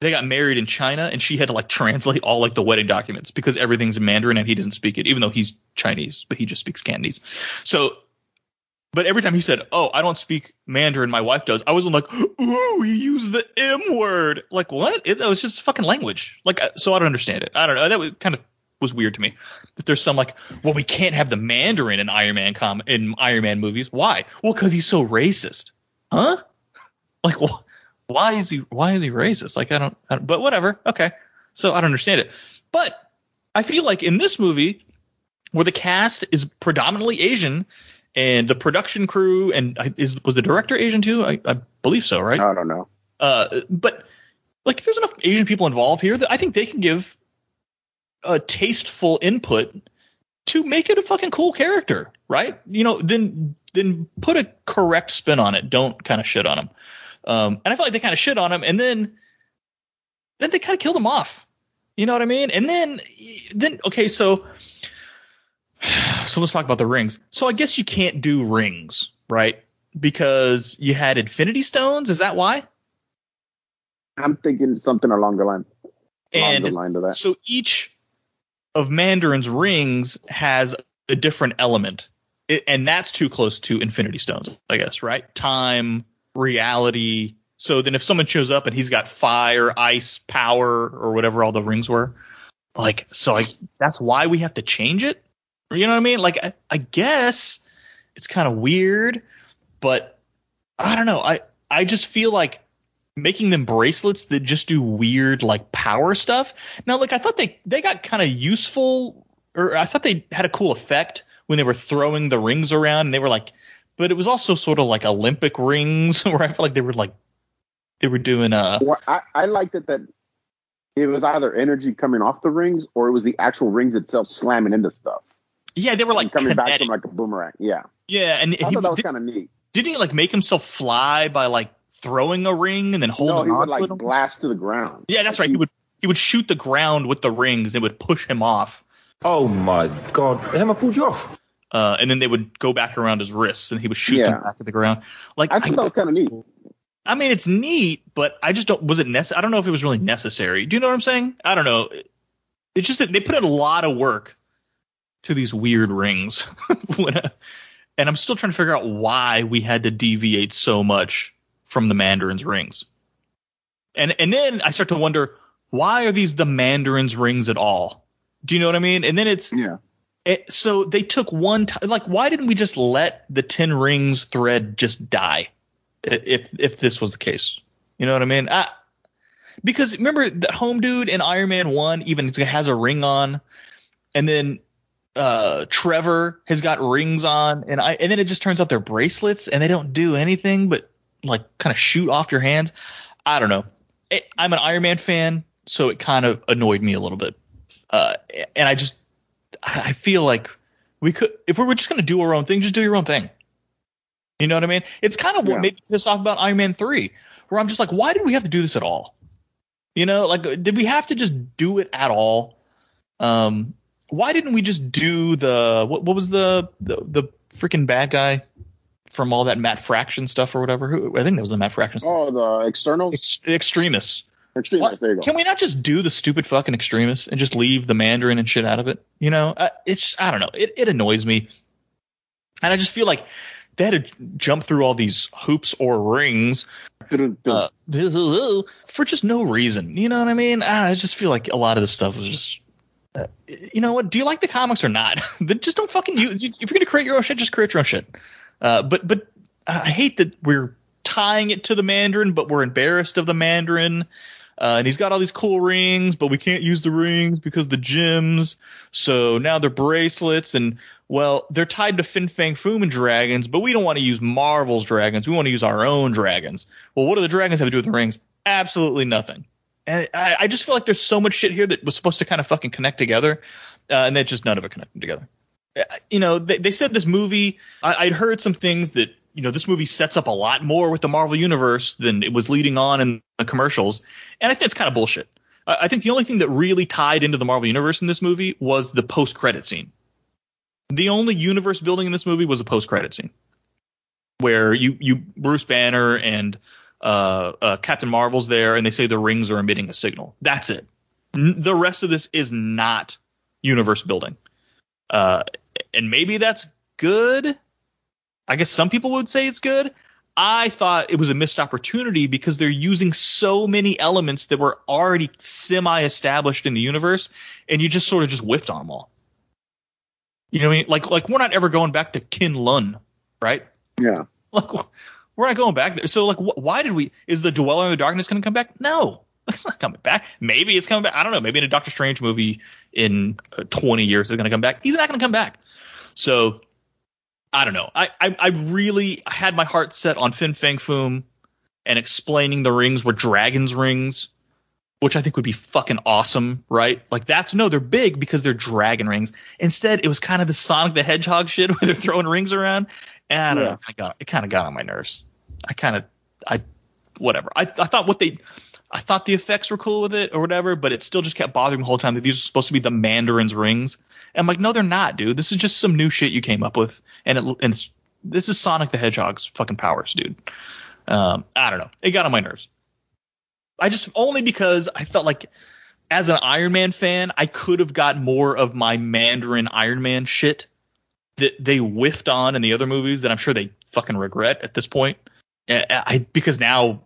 they got married in China and she had to like translate all like the wedding documents because everything's in Mandarin and he doesn't speak it, even though he's Chinese, but he just speaks Cantonese. So, but every time he said, "Oh, I don't speak Mandarin, my wife does," I wasn't like, "Ooh, you use the M word." Like what? It, that was just fucking language. Like uh, so, I don't understand it. I don't know. That was kind of was weird to me that there's some like, well, we can't have the Mandarin in Iron Man com in Iron Man movies. Why? Well, because he's so racist, huh? *laughs* Like, wh- why is he? Why is he racist? Like, I don't, I don't. But whatever. Okay. So I don't understand it. But I feel like in this movie, where the cast is predominantly Asian, and the production crew and is was the director Asian too? I, I believe so, right? I don't know. Uh, but like, if there's enough Asian people involved here, that I think they can give a tasteful input to make it a fucking cool character, right? You know, then then put a correct spin on it. Don't kind of shit on him. Um, and I felt like they kind of shit on him, and then then they kind of killed him off. You know what I mean? And then then okay, so so let's talk about the rings. So I guess you can't do rings, right? Because you had Infinity Stones. Is that why? I'm thinking something along the line. Along And the line to that. so each of Mandarin's rings has a different element, it, and that's too close to Infinity Stones, I guess, right? Time, reality. So then, if someone shows up and he's got fire, ice, power, or whatever all the rings were, like, so I that's why we have to change it. You know what I mean? Like, I, I guess it's kind of weird, but I don't know. I I just feel like making them bracelets that just do weird like power stuff. Now, like I thought they they got kind of useful, or I thought they had a cool effect when they were throwing the rings around, and they were like, but it was also sort of like Olympic rings, *laughs* where I felt like they were like they were doing uh Well, I, I liked it that it was either energy coming off the rings or it was the actual rings itself slamming into stuff. yeah they were like coming back from like a boomerang. Yeah. yeah, and I he, thought that was kind of neat. didn't he like make himself fly by like throwing a ring and then holding No, he on would to like it? blast to the ground. Yeah, that's right. He would he would shoot the ground with the rings. It would push him off. Oh my god, Emma pulled you off. uh, and then they would go back around his wrists, and he would shoot Yeah. them back at the ground. Like I thought that was kind of neat. I mean, it's neat, but I just don't. Was it necessary? I don't know if it was really necessary. Do you know what I'm saying? I don't know. It's just that they put in a lot of work to these weird rings, *laughs* When, uh, and I'm still trying to figure out why we had to deviate so much from the Mandarin's rings. And and then I start to wonder why are these the Mandarin's rings at all? Do you know what I mean? And then it's Yeah. It, so they took one time. Like, why didn't we just let the Ten Rings thread just die? If if this was the case, you know what I mean? I, because remember that home dude in Iron Man One even has a ring on, and then uh Trevor has got rings on, and I and then it just turns out they're bracelets, and they don't do anything but like kind of shoot off your hands. I don't know. It, I'm an Iron Man fan, so it kind of annoyed me a little bit, uh, and I just I feel like we could if we were just gonna do our own thing, just do your own thing. You know what I mean? It's kind of what Yeah. made me pissed off about Iron Man three, where I'm just like, why did we have to do this at all? You know, like did we have to just do it at all? Um, why didn't we just do the what? What was the the, the freaking bad guy from all that Matt Fraction stuff or whatever? Who I think that was the Matt Fraction stuff. Oh, the external Ex- Extremis. Extremis. There you go. Can we not just do the stupid fucking Extremis and just leave the Mandarin and shit out of it? You know, uh, it's I don't know. It it annoys me, and I just feel like they had to jump through all these hoops or rings uh, for just no reason. You know what I mean? I, I just feel like a lot of this stuff was just. Uh, you know what? Do you like the comics or not? *laughs* then just don't fucking use. If you're gonna create your own shit, just create your own shit. Uh, but but I hate that we're tying it to the Mandarin, but we're embarrassed of the Mandarin. Uh, and he's got all these cool rings, but we can't use the rings because the gems. So now they're bracelets, and well, they're tied to Fin Fang Foom and dragons, but we don't want to use Marvel's dragons. We want to use our own dragons. Well, what do the dragons have to do with the rings? Absolutely nothing. And I, I just feel like there's so much shit here that was supposed to kind of fucking connect together, uh, and then just none of it connected together. You know, they, they said this movie. I, I'd heard some things that you know this movie sets up a lot more with the Marvel universe than it was leading on in the commercials, and I think it's kind of bullshit. I, I think the only thing that really tied into the Marvel universe in this movie was the post credit scene. The only universe building in this movie was a post credit scene, where you you Bruce Banner and uh, uh, Captain Marvel's there, and they say the rings are emitting a signal. That's it. N- the rest of this is not universe building, uh, and maybe that's good. I guess some people would say it's good. I thought it was a missed opportunity because they're using so many elements that were already semi established in the universe, and you just sort of just whiffed on them all. You know what I mean? Like, like we're not ever going back to Kin Lun, right? Yeah. *laughs* Like, we're not going back there. So, like, wh- why did we? Is the Dweller in the Darkness going to come back? No, *laughs* it's not coming back. Maybe it's coming back. I don't know. Maybe in a Doctor Strange movie in uh, 20 years it's going to come back. He's not going to come back. So, I don't know. I, I I really had my heart set on Fin Fang Foom and explaining the rings were dragons rings, which I think would be fucking awesome, right? Like that's no, they're big because they're dragon rings. Instead, it was kind of the Sonic the Hedgehog shit *laughs* where they're throwing rings around, and I don't Yeah. know. I got it. Kind of got on my nerves. I kind of I whatever. I I thought what they. I thought the effects were cool with it or whatever, but it still just kept bothering me the whole time that these are supposed to be the Mandarin's rings. And I'm like, no, they're not, dude. This is just some new shit you came up with, and it and this is Sonic the Hedgehog's fucking powers, dude. Um, I don't know. It got on my nerves. I just only because I felt like as an Iron Man fan, I could have got more of my Mandarin Iron Man shit that they whiffed on in the other movies that I'm sure they fucking regret at this point. I, I because now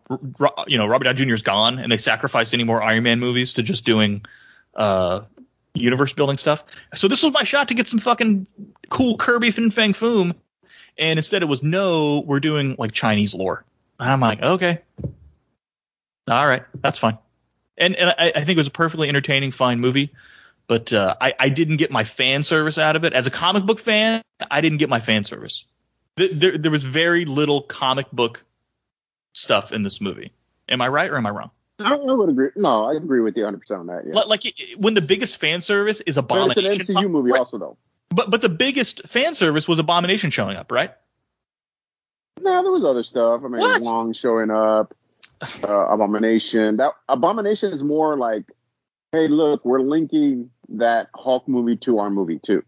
you know Robert Downey Jr. is gone and they sacrificed any more Iron Man movies to just doing uh universe building stuff. So this was my shot to get some fucking cool Kirby Fin Fang Foom, and instead it was no, we're doing like Chinese lore. And I'm like, okay, all right, that's fine. And and I, I think it was a perfectly entertaining, fine movie. But uh, I, I didn't get my fan service out of it. As a comic book fan, I didn't get my fan service. There, there, was very little comic book stuff in this movie. Am I right or am I wrong? I, I would agree. No, I agree with you 100 percent on that. Yeah. Like, like it- when the biggest fan service is But it's an Abomination. MCU movie Right. also though. But but the biggest fan service was Abomination showing up, right? No, there was other stuff. I mean, What? Wong showing up, uh, Abomination. That Abomination is more like, hey, look, we're linking that Hulk movie to our movie too.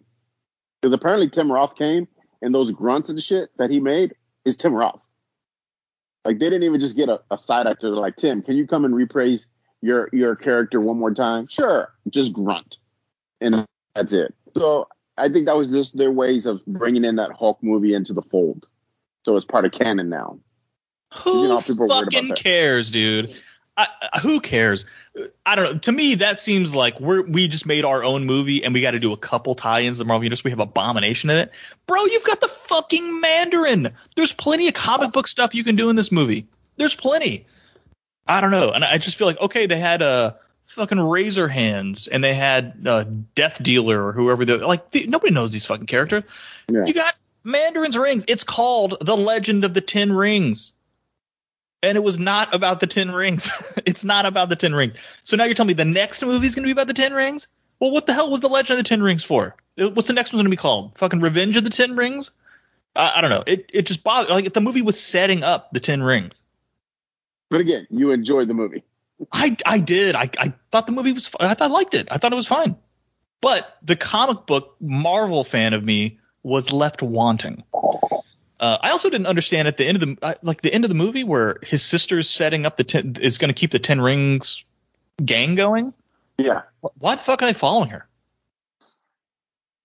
Because apparently Tim Roth came and those grunts and shit that he made is Tim Roth. Like they didn't even just get a, a side actor. They're like, Tim, can you come and reprise your your character one more time? Sure, just grunt, and that's it. So I think that was just their ways of bringing in that Hulk movie into the fold. So it's part of canon now. Who You know, people worried about fucking cares, dude? I, who cares? I don't know. To me, that seems like we're we just made our own movie and we got to do a couple tie-ins to the Marvel Universe. We have Abomination in it, bro. You've got the fucking Mandarin. There's plenty of comic book stuff you can do in this movie. There's plenty. I don't know, and I just feel like okay, they had uh fucking Razor Hands and they had uh, Death Dealer or whoever the like. The, nobody knows these fucking characters. Yeah. You got Mandarin's rings. It's called The Legend of the Ten Rings. And it was not about the Ten Rings. *laughs* it's not about the Ten Rings. So now you're telling me the next movie is going to be about the Ten Rings? Well, what the hell was The Legend of the Ten Rings for? What's the next one going to be called? Fucking Revenge of the Ten Rings? I, I don't know. It it just bothered. Like the movie was setting up the Ten Rings. But again, you enjoyed the movie. I I did. I I thought the movie was. I thought I liked it. I thought it was fine. But the comic book Marvel fan of me was left wanting. Uh, I also didn't understand at the end of the uh, like the end of the movie where his sister's setting up the ten, is going to keep the Ten Rings gang going. Yeah. Why the fuck are they following her?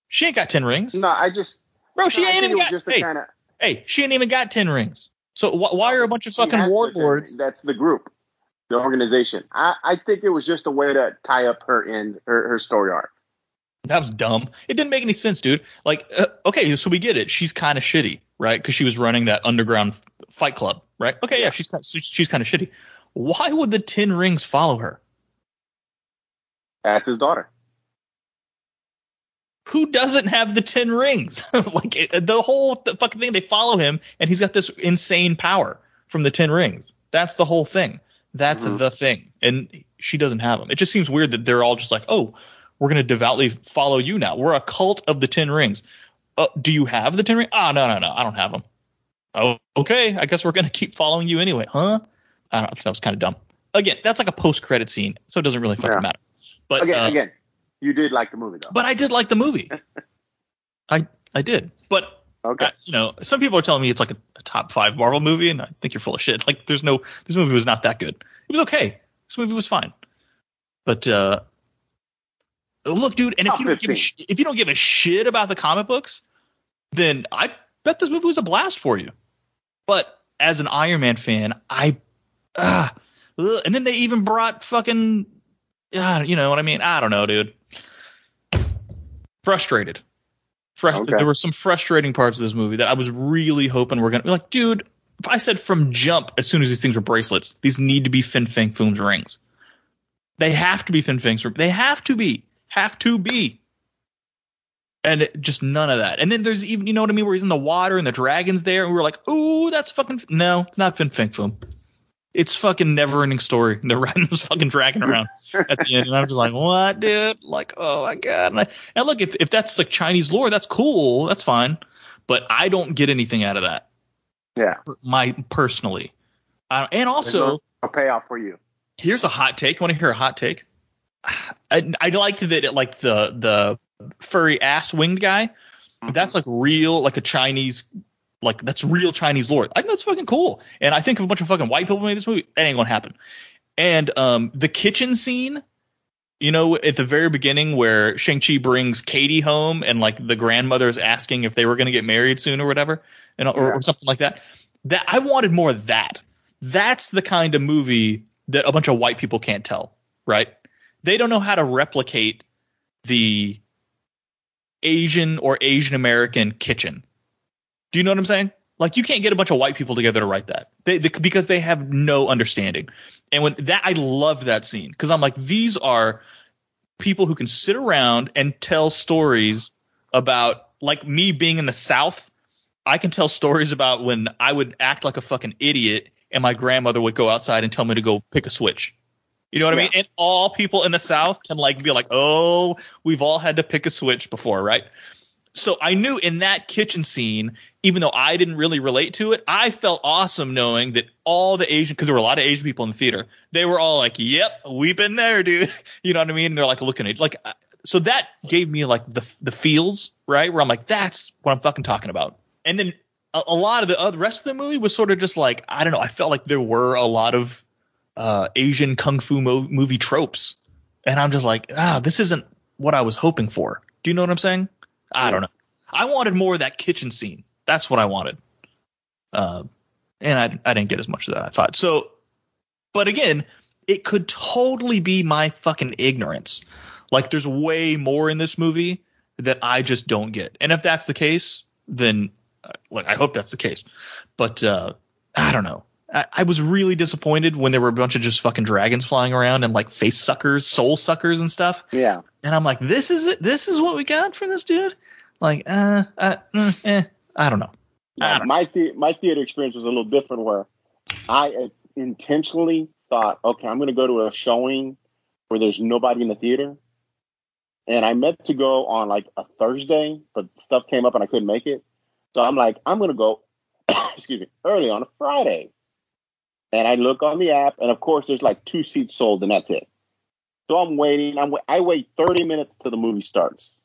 She ain't got ten rings, No, I just bro. She I ain't even got. just Hey, kind of hey, she ain't even got ten rings. So wh- why are a bunch of fucking warlords? That's the group, the organization. I, I think it was just a way to tie up her end, her, her story arc. That was dumb. It didn't make any sense, dude. Like, uh, okay, so we get it. She's kind of shitty, right? Because she was running that underground f- fight club, right? Okay, yeah, she's kinda, she's, she's kind of shitty. Why would the Ten Rings follow her? That's his daughter. Who doesn't have the Ten Rings? *laughs* like it, the whole th- fucking thing, they follow him, and he's got this insane power from the Ten Rings. That's the whole thing. That's Mhm. the thing, and she doesn't have them. It just seems weird that they're all just like, oh, we're gonna devoutly follow you now. We're a cult of the Ten Rings. Uh, do you have the Ten Rings? Oh no, no, no, I don't have them. Oh, okay. I guess we're gonna *laughs* keep following you anyway, huh? I don't know. That was kind of dumb. Again, that's like a post-credit scene, so it doesn't really fucking Yeah. matter. But Again, uh, again, you did like the movie though. but I did like the movie. *laughs* I I did. But okay. uh, you know, some people are telling me it's like a, a top five Marvel movie, and I think you're full of shit. Like, there's no, this movie was not that good. It was okay. This movie was fine. But uh, look, dude, and if you don't give a sh- if you don't give a shit about the comic books, then I bet this movie was a blast for you. But as an Iron Man fan, I, ah, and then they even brought fucking, uh, you know what I mean? I don't know, dude. Frustrated. Frus- Okay. There were some frustrating parts of this movie that I was really hoping were gonna be like, dude. If I said from jump, as soon as these things were bracelets, these need to be Fin Fang Foom's rings. They have to be Fin Fang's. They have to be. Have to be. And it, just none of that. And then there's even, you know what I mean, where he's in the water and the dragon's there, and we were like, ooh, that's fucking. No, it's not Fin Fang Foom. It's fucking never ending story. *laughs* They're riding this fucking dragon around at the end, and I'm just like, what, dude? Like, oh my god. And, I, and look, if if that's like Chinese lore, that's cool. That's fine. But I don't get anything out of that. Yeah. My personally, uh, and also no- a payoff for you. here's a hot take. Want to hear a hot take? I, I liked that it like the the furry ass winged guy. That's like real, like a Chinese, like that's real Chinese lore. I think that's fucking cool. And I think if a bunch of fucking white people made this movie, that ain't gonna happen. And um, the kitchen scene, you know, at the very beginning where Shang Chi brings Katie home and like the grandmother is asking if they were gonna get married soon or whatever, and or, Yeah. or something like that. That I wanted more of that. That's the kind of movie that a bunch of white people can't tell, right? They don't know how to replicate the Asian or Asian American kitchen. Do you know what I'm saying? Like you can't get a bunch of white people together to write that they, they, because they have no understanding. And when that, I love that scene because I'm like, these are people who can sit around and tell stories about like me being in the South. I can tell stories about when I would act like a fucking idiot and my grandmother would go outside and tell me to go pick a switch. You know what I mean? And all people in the South can like be like, oh, we've all had to pick a switch before, right? So I knew in that kitchen scene, even though I didn't really relate to it, I felt awesome knowing that all the Asian, because there were a lot of Asian people in the theater, they were all like, "Yep, we've been there, dude." *laughs* You know what I mean? And they're like looking at like, uh, so that gave me like the the feels, right? Where I'm like, that's what I'm fucking talking about. And then a, a lot of the other rest of the movie was sort of just like, I don't know. I felt like there were a lot of uh, Asian kung fu mo- movie tropes, and I'm just like, ah, this isn't what I was hoping for. Do you know what I'm saying? I don't know. I wanted more of that kitchen scene. That's what I wanted. Uh, and I, I didn't get as much of that I thought. So, but again, it could totally be my fucking ignorance. Like there's way more in this movie that I just don't get. And if that's the case, then uh, like I hope that's the case. But uh I don't know. I, I was really disappointed when there were a bunch of just fucking dragons flying around and like face suckers, soul suckers and stuff. Yeah. And I'm like, this is it. This is what we got from this dude. Like, uh, uh mm, eh, I don't know. I don't my the- my theater experience was a little different where I uh, intentionally thought, okay, I'm going to go to a showing where there's nobody in the theater. And I meant to go on like a Thursday, but stuff came up and I couldn't make it. So I'm like, I'm going to go, *coughs* excuse me, early on a Friday. And I look on the app, and of course, there's like two seats sold, and that's it. So I'm waiting. I'm, I wait 30 minutes till the movie starts.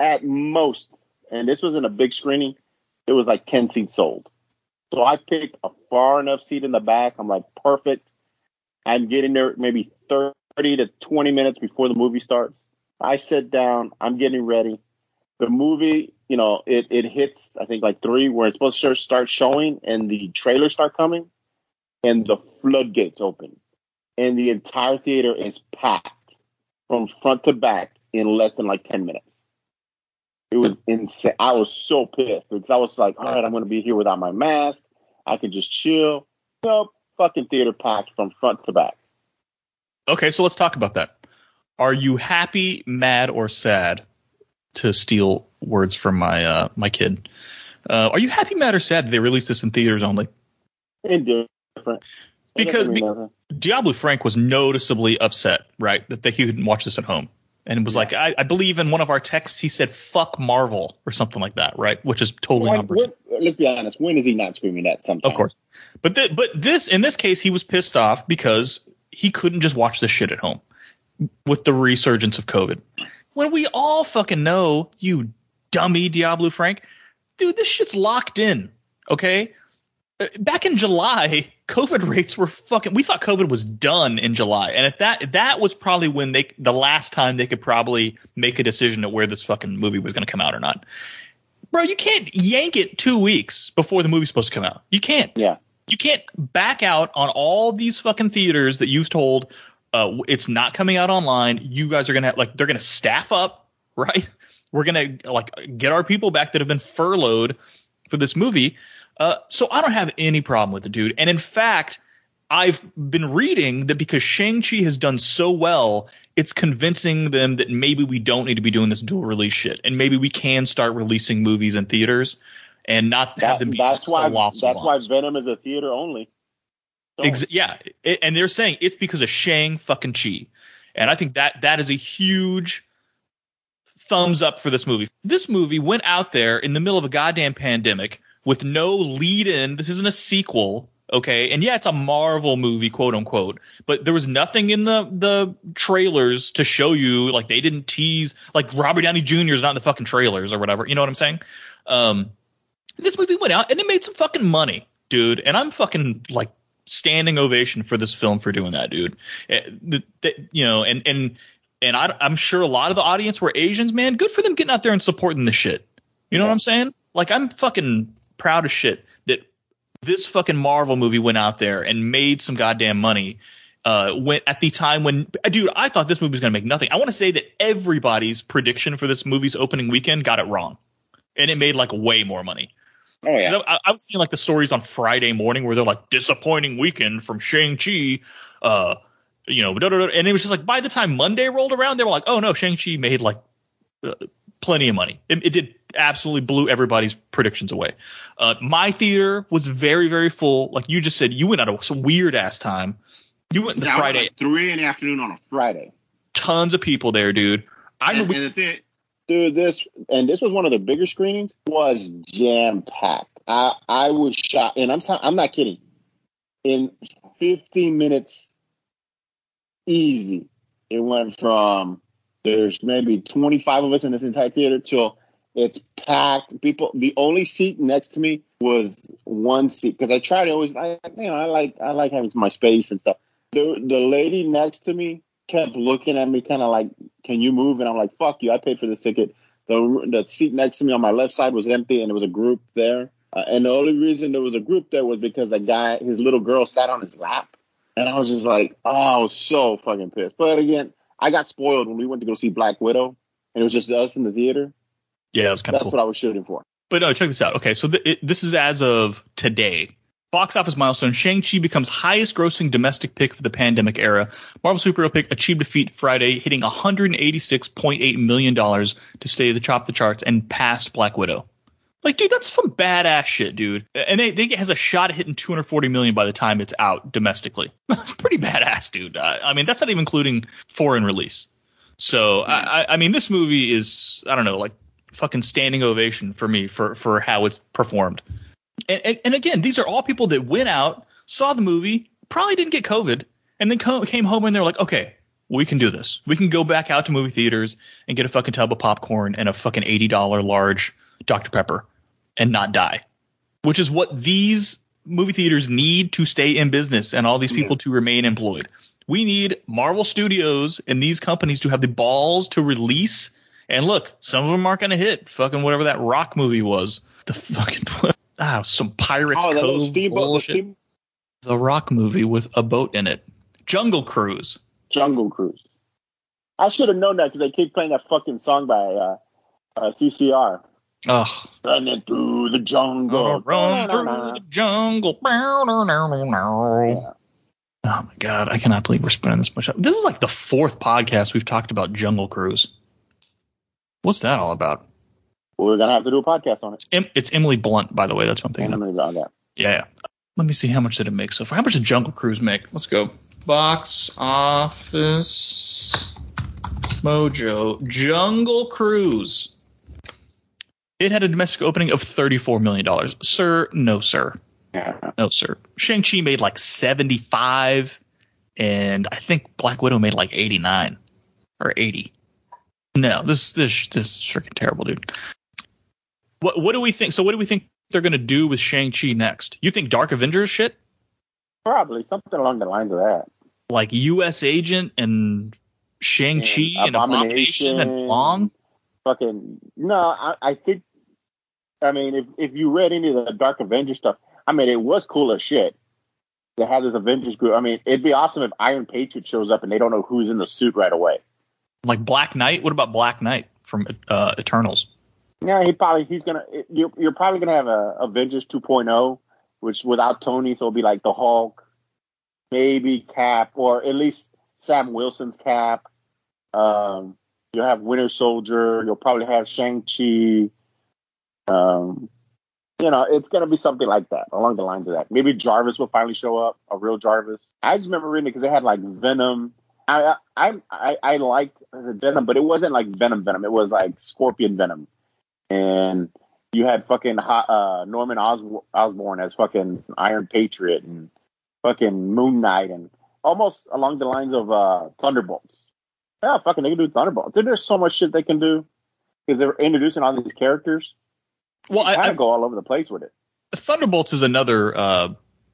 At most, and this wasn't a big screening, it was like 10 seats sold. So I picked a far enough seat in the back. I'm like, perfect. I'm getting there maybe 30 to 20 minutes before the movie starts. I sit down, I'm getting ready. The movie, you know, it, it hits, I think, like three, where it's supposed to start showing and the trailers start coming, and the floodgates open. And the entire theater is packed from front to back in less than like 10 minutes. It was insane. I was so pissed because I was like, all right, I'm going to be here without my mask. I could just chill. Nope. Fucking theater packed from front to back. Okay, so let's talk about that. Are you happy, mad, or sad? To steal words from my uh, my kid, uh, are you happy, mad, or sad that they released this in theaters only? Indifferent. Because It doesn't mean be- Diablo Frank was noticeably upset, right, that they, he couldn't watch this at home, and it was like, I, I believe in one of our texts he said "fuck Marvel" or something like that, right, which is totally When- not. when- let's be honest. When is he not screaming that? Sometimes. Of course. But th- but this in this case he was pissed off because he couldn't just watch this shit at home with the resurgence of COVID. When we all fucking know, you dummy Diablo Frank, dude, this shit's locked in. Okay? Uh, Back in July, *laughs* COVID rates were fucking we thought COVID was done in July. And at that that was probably when they the last time they could probably make a decision at where this fucking movie was gonna come out or not. Bro, you can't yank it two weeks before the movie's supposed to come out. You can't. Yeah. You can't back out on all these fucking theaters that you've told uh, it's not coming out online. You guys are gonna like they're gonna staff up, *laughs* right? We're gonna like get our people back that have been furloughed for this movie. Uh, so I don't have any problem with the dude. And in fact, I've been reading that because Shang-Chi has done so well, it's convincing them that maybe we don't need to be doing this dual release shit. And maybe we can start releasing movies in theaters and not have That, them be that's why. That's why Venom is a theater only. Ex- yeah, it, and they're saying it's because of Shang fucking Chi, and I think that that is a huge thumbs up for this movie. This movie went out there in the middle of a goddamn pandemic with no lead in. This isn't a sequel, okay? And yeah, it's a Marvel movie, quote unquote, but there was nothing in the the trailers to show you like they didn't tease like Robert Downey Jr. is not in the fucking trailers or whatever. You know what I'm saying? Um, this movie went out and it made some fucking money, dude. And I'm fucking like standing ovation for this film for doing that, dude. Eh, the- you know, and and and I, I'm sure a lot of the audience were Asians, man. Good for them getting out there and supporting the shit. You know what I'm saying? Like I'm fucking proud of shit that this fucking Marvel movie went out there and made some goddamn money. Uh, when at the time when, dude, I thought this movie was gonna make nothing. I want to say that everybody's prediction for this movie's opening weekend got it wrong, and it made like way more money. Oh yeah. I, I was seeing like the stories on Friday morning where they're like disappointing weekend from Shang Chi, uh, you know, and it was just like by the time Monday rolled around, they were like, oh no, Shang Chi made like uh, plenty of money. It, it did absolutely blew everybody's predictions away. Uh, my theater was very very full. Like you just said, you went at a weird ass time. You went the Friday, like three in the afternoon on a Friday. tons of people there, dude. I and, remember and the Dude, this and this was one of the bigger screenings. Was jam packed. I I was shocked, and I'm t- I'm not kidding. In 15 minutes, easy, it went from there's maybe 25 of us in this entire theater till it's packed. People, the only seat next to me was one seat because I try to always, I you know, I like I like having my space and stuff. The the lady next to me kept looking at me, kind of like, "Can you move?" And I'm like, "Fuck you! I paid for this ticket." The the seat next to me on my left side was empty, and there was a group there. Uh, and the only reason there was a group there was because the guy, his little girl, sat on his lap. And I was just like, oh, I was so fucking pissed. But again, I got spoiled when we went to go see Black Widow, and it was just us in the theater. Yeah, it was kind of That's cool. what I was shooting for. But no, check this out. Okay, so th- it, this is as of today. Box office milestone: Shang-Chi becomes highest-grossing domestic pick of the pandemic era. Marvel superhero pick achieved a feat Friday, hitting 186.8 million dollars to stay the top of the charts and passed Black Widow. Like, dude, that's some badass shit, dude. And they, they has a shot at hitting 240 million by the time it's out domestically. *laughs* That's pretty badass, dude. I, I mean, that's not even including foreign release. So, I, I- I mean, this movie is, I don't know, like fucking standing ovation for me for for how it's performed. And, and, and again, these are all people that went out, saw the movie, probably didn't get COVID, and then co- came home and they're like, okay, we can do this. We can go back out to movie theaters and get a fucking tub of popcorn and a fucking eighty dollar large Dr Pepper and not die, which is what these movie theaters need to stay in business and all these people to remain employed. We need Marvel Studios and these companies to have the balls to release. And look, some of them aren't going to hit. Fucking whatever that rock movie was. The fucking *laughs* ah, some Pirates Oh, that little Cove steamboat, the bullshit. steam- The rock movie with a boat in it. Jungle Cruise. Jungle Cruise. I should have known that because they keep playing that fucking song by uh, uh, CCR. Ugh. Running through the jungle. Run through the jungle. Oh my god, I cannot believe we're spending this much time. This is like the fourth podcast we've talked about Jungle Cruise. What's that all about? We're gonna have to do a podcast on it. It's Emily Blunt, by the way. That's what I'm thinking. Emily Blunt, yeah. Yeah, yeah. Let me see how much did it make so far. How much did Jungle Cruise make? Let's go. Box office mojo. Jungle Cruise. It had a domestic opening of $34 million. Sir, no, sir. Yeah. No, sir. Shang-Chi made like 75, and I think Black Widow made like 89 or 80. No, this this this is freaking terrible, dude. What what do we think? So what do we think they're gonna do with Shang Chi next? You think Dark Avengers shit, Probably something along the lines of that. like U.S. Agent and Shang Chi and Abomination and Long? Fucking no, I, I think. I mean, if if you read any of the Dark Avengers stuff, I mean, it was cool as shit. They had this Avengers group. I mean, it'd be awesome if Iron Patriot shows up and they don't know who's in the suit right away. Like Black Knight? What about Black Knight from uh, Eternals? Yeah, he probably he's gonna. You're, you're probably gonna have a Avengers 2.0, which without Tony, so it'll be like the Hulk, maybe Cap, or at least Sam Wilson's Cap. Um, you'll have Winter Soldier. You'll probably have Shang Chi. Um, you know, it's gonna be something like that, along the lines of that. Maybe Jarvis will finally show up, a real Jarvis. I just remember reading it because they had like Venom. I I I, I liked Venom, but it wasn't like Venom Venom. It was like Scorpion Venom and you had fucking uh, Norman Os- Osborn as fucking Iron Patriot and fucking Moon Knight and almost along the lines of uh, Thunderbolts. Yeah, fucking they can do Thunderbolts. Dude, There's so much shit they can do because they're introducing all these characters. Well, I, I go all over the place with it. Thunderbolts is another uh,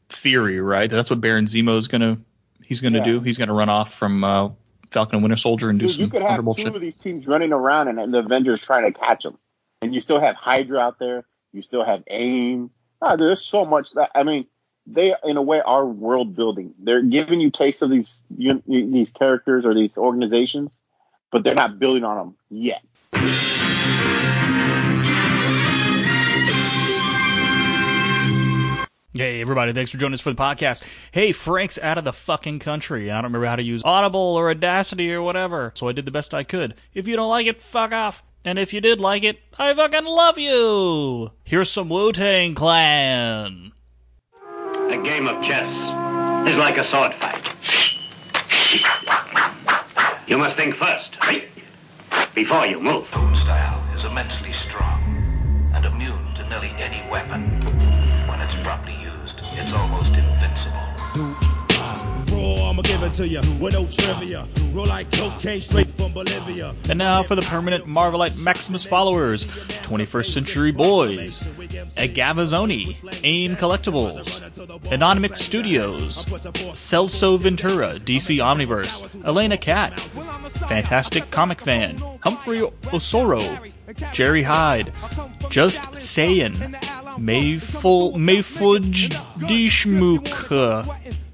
theory, right? That's what Baron Zemo's gonna he's gonna Yeah. do. He's gonna run off from uh, Falcon and Winter Soldier and do Dude, some you could have two shit. of these teams running around and, and the Avengers trying to catch them, and you still have Hydra out there. You still have AIM. Ah, there's so much that I mean, they in a way are world building. They're giving you taste of these you, these characters or these organizations, but they're not building on them yet. Hey, everybody, thanks for joining us for the podcast. Hey, Frank's out of the fucking country, I don't remember how to use Audible or Audacity or whatever, so I did the best I could. If you don't like it, fuck off. And if you did like it, I fucking love you! Here's some Wu Tang Clan. A game of chess is like a sword fight. You must think first. Before you move. style is immensely strong and immune to nearly any weapon. When it's properly used, it's almost invincible. I'ma give it to you with no trivia. Roll like cocaine straight from Bolivia. And now for the permanent Marvelite Maximus followers 21st Century Boys, Agavazoni, AIM Collectibles, Anonymous Studios, Celso Ventura, DC Omniverse, Elena Cat, Fantastic Comic Fan, Humphrey Osoro, Jerry Hyde, Just Sayin, Mayful Mayfudge Dishmook,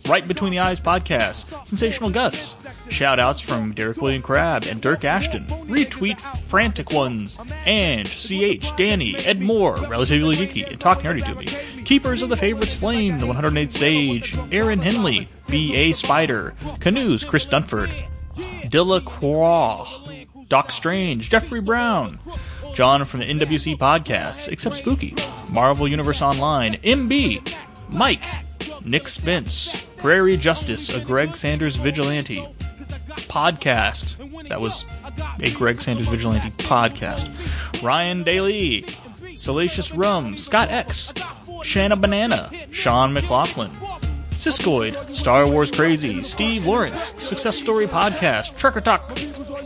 Right Between the Eyes podcast, Sensational Gus. Shout outs from Derek William Crabb and Dirk Ashton. Retweet Frantic Ones, Ange, CH, Danny, Ed Moore, Relatively Geeky, and Talk Nerdy to Me. Keepers of the Favorites Flame, The 108 Sage, Aaron Henley, B.A. Spider, Canoes, Chris Dunford, Delacroix, Doc Strange, Jeffrey Brown, John from the NWC podcasts, Except Spooky, Marvel Universe Online, MB, Mike, Nick Spence, Prairie Justice, a Greg Sanders vigilante podcast. That was a Greg Sanders vigilante podcast. Ryan Daly, Salacious Rum, Scott X, Shanna Banana, Sean McLaughlin, Siskoid, Star Wars Crazy, Steve Lawrence, Success Story Podcast, Trucker Talk,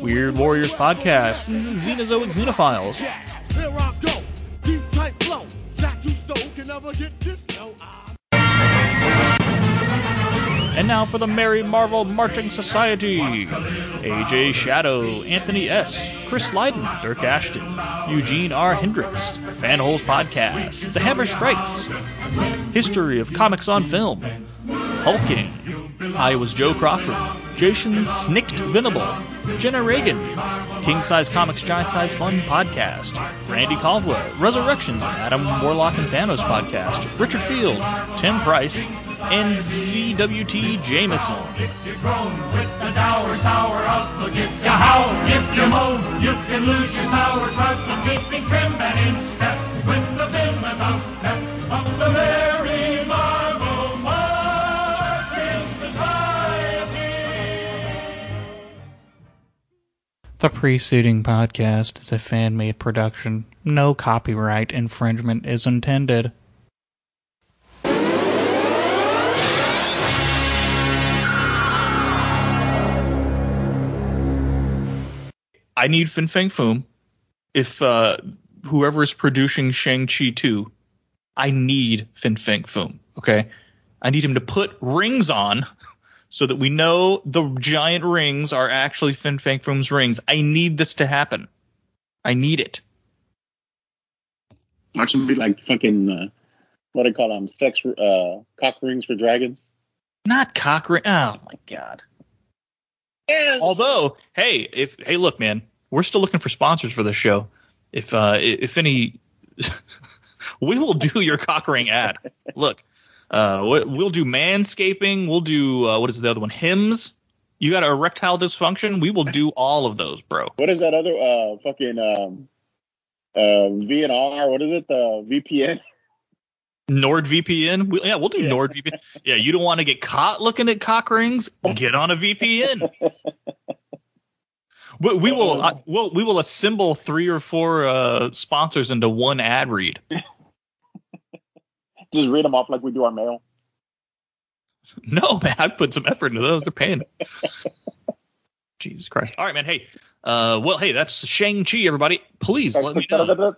Weird Warriors Podcast, Xenozoic Xenophiles. And now for the Merry Marvel Marching Society AJ Shadow, Anthony S., Chris Lydon, Dirk Ashton, Eugene R. Hendricks, Fanholes Podcast, The Hammer Strikes, History of Comics on Film, Hulking, I Was Joe Crawford, Jason Snicked Venable, Jenna Reagan, King Size Comics Giant Size Fun Podcast, Randy Caldwell, Resurrections, Adam Warlock and Thanos Podcast, Richard Field, Tim Price, and ZWT Jameson. If you're grown with the dour sour outlook, if you howl, if you moan, you can lose your sour crust and keeping trim and in step with the vim about pep of the merry Marvel Marching Society. The preceding podcast is a fan made production. No copyright infringement is intended. I need Fin Fang Foom. If uh, whoever is producing Shang Chi two, I need Fin Fang Foom. Okay, I need him to put rings on so that we know the giant rings are actually Fin Fang Foom's rings. I need this to happen. I need it. Watch them be like fucking uh, what do they call them? Sex uh, cock rings for dragons. Not cock ring. Oh my god. Although, hey, if hey, look, man, we're still looking for sponsors for this show. If uh, if any, *laughs* we will do your cock ring ad. Look, uh, we- we'll do manscaping. We'll do uh, what is the other one? Hims. You got erectile dysfunction. We will do all of those, bro. What is that other uh fucking um uh VNR? What is it? The VPN? *laughs* NordVPN. We, yeah, we'll do NordVPN. Yeah, you don't want to get caught looking at cock rings? Get on a VPN. *laughs* we, we will. Uh, we'll, we will assemble three or four uh, sponsors into one ad read. *laughs* Just read them off like we do our mail. No, man, I put some effort into those. They're paying. *laughs* Jesus Christ! All right, man. Hey, uh, well, hey, that's Shang Chi. Everybody, please let me know.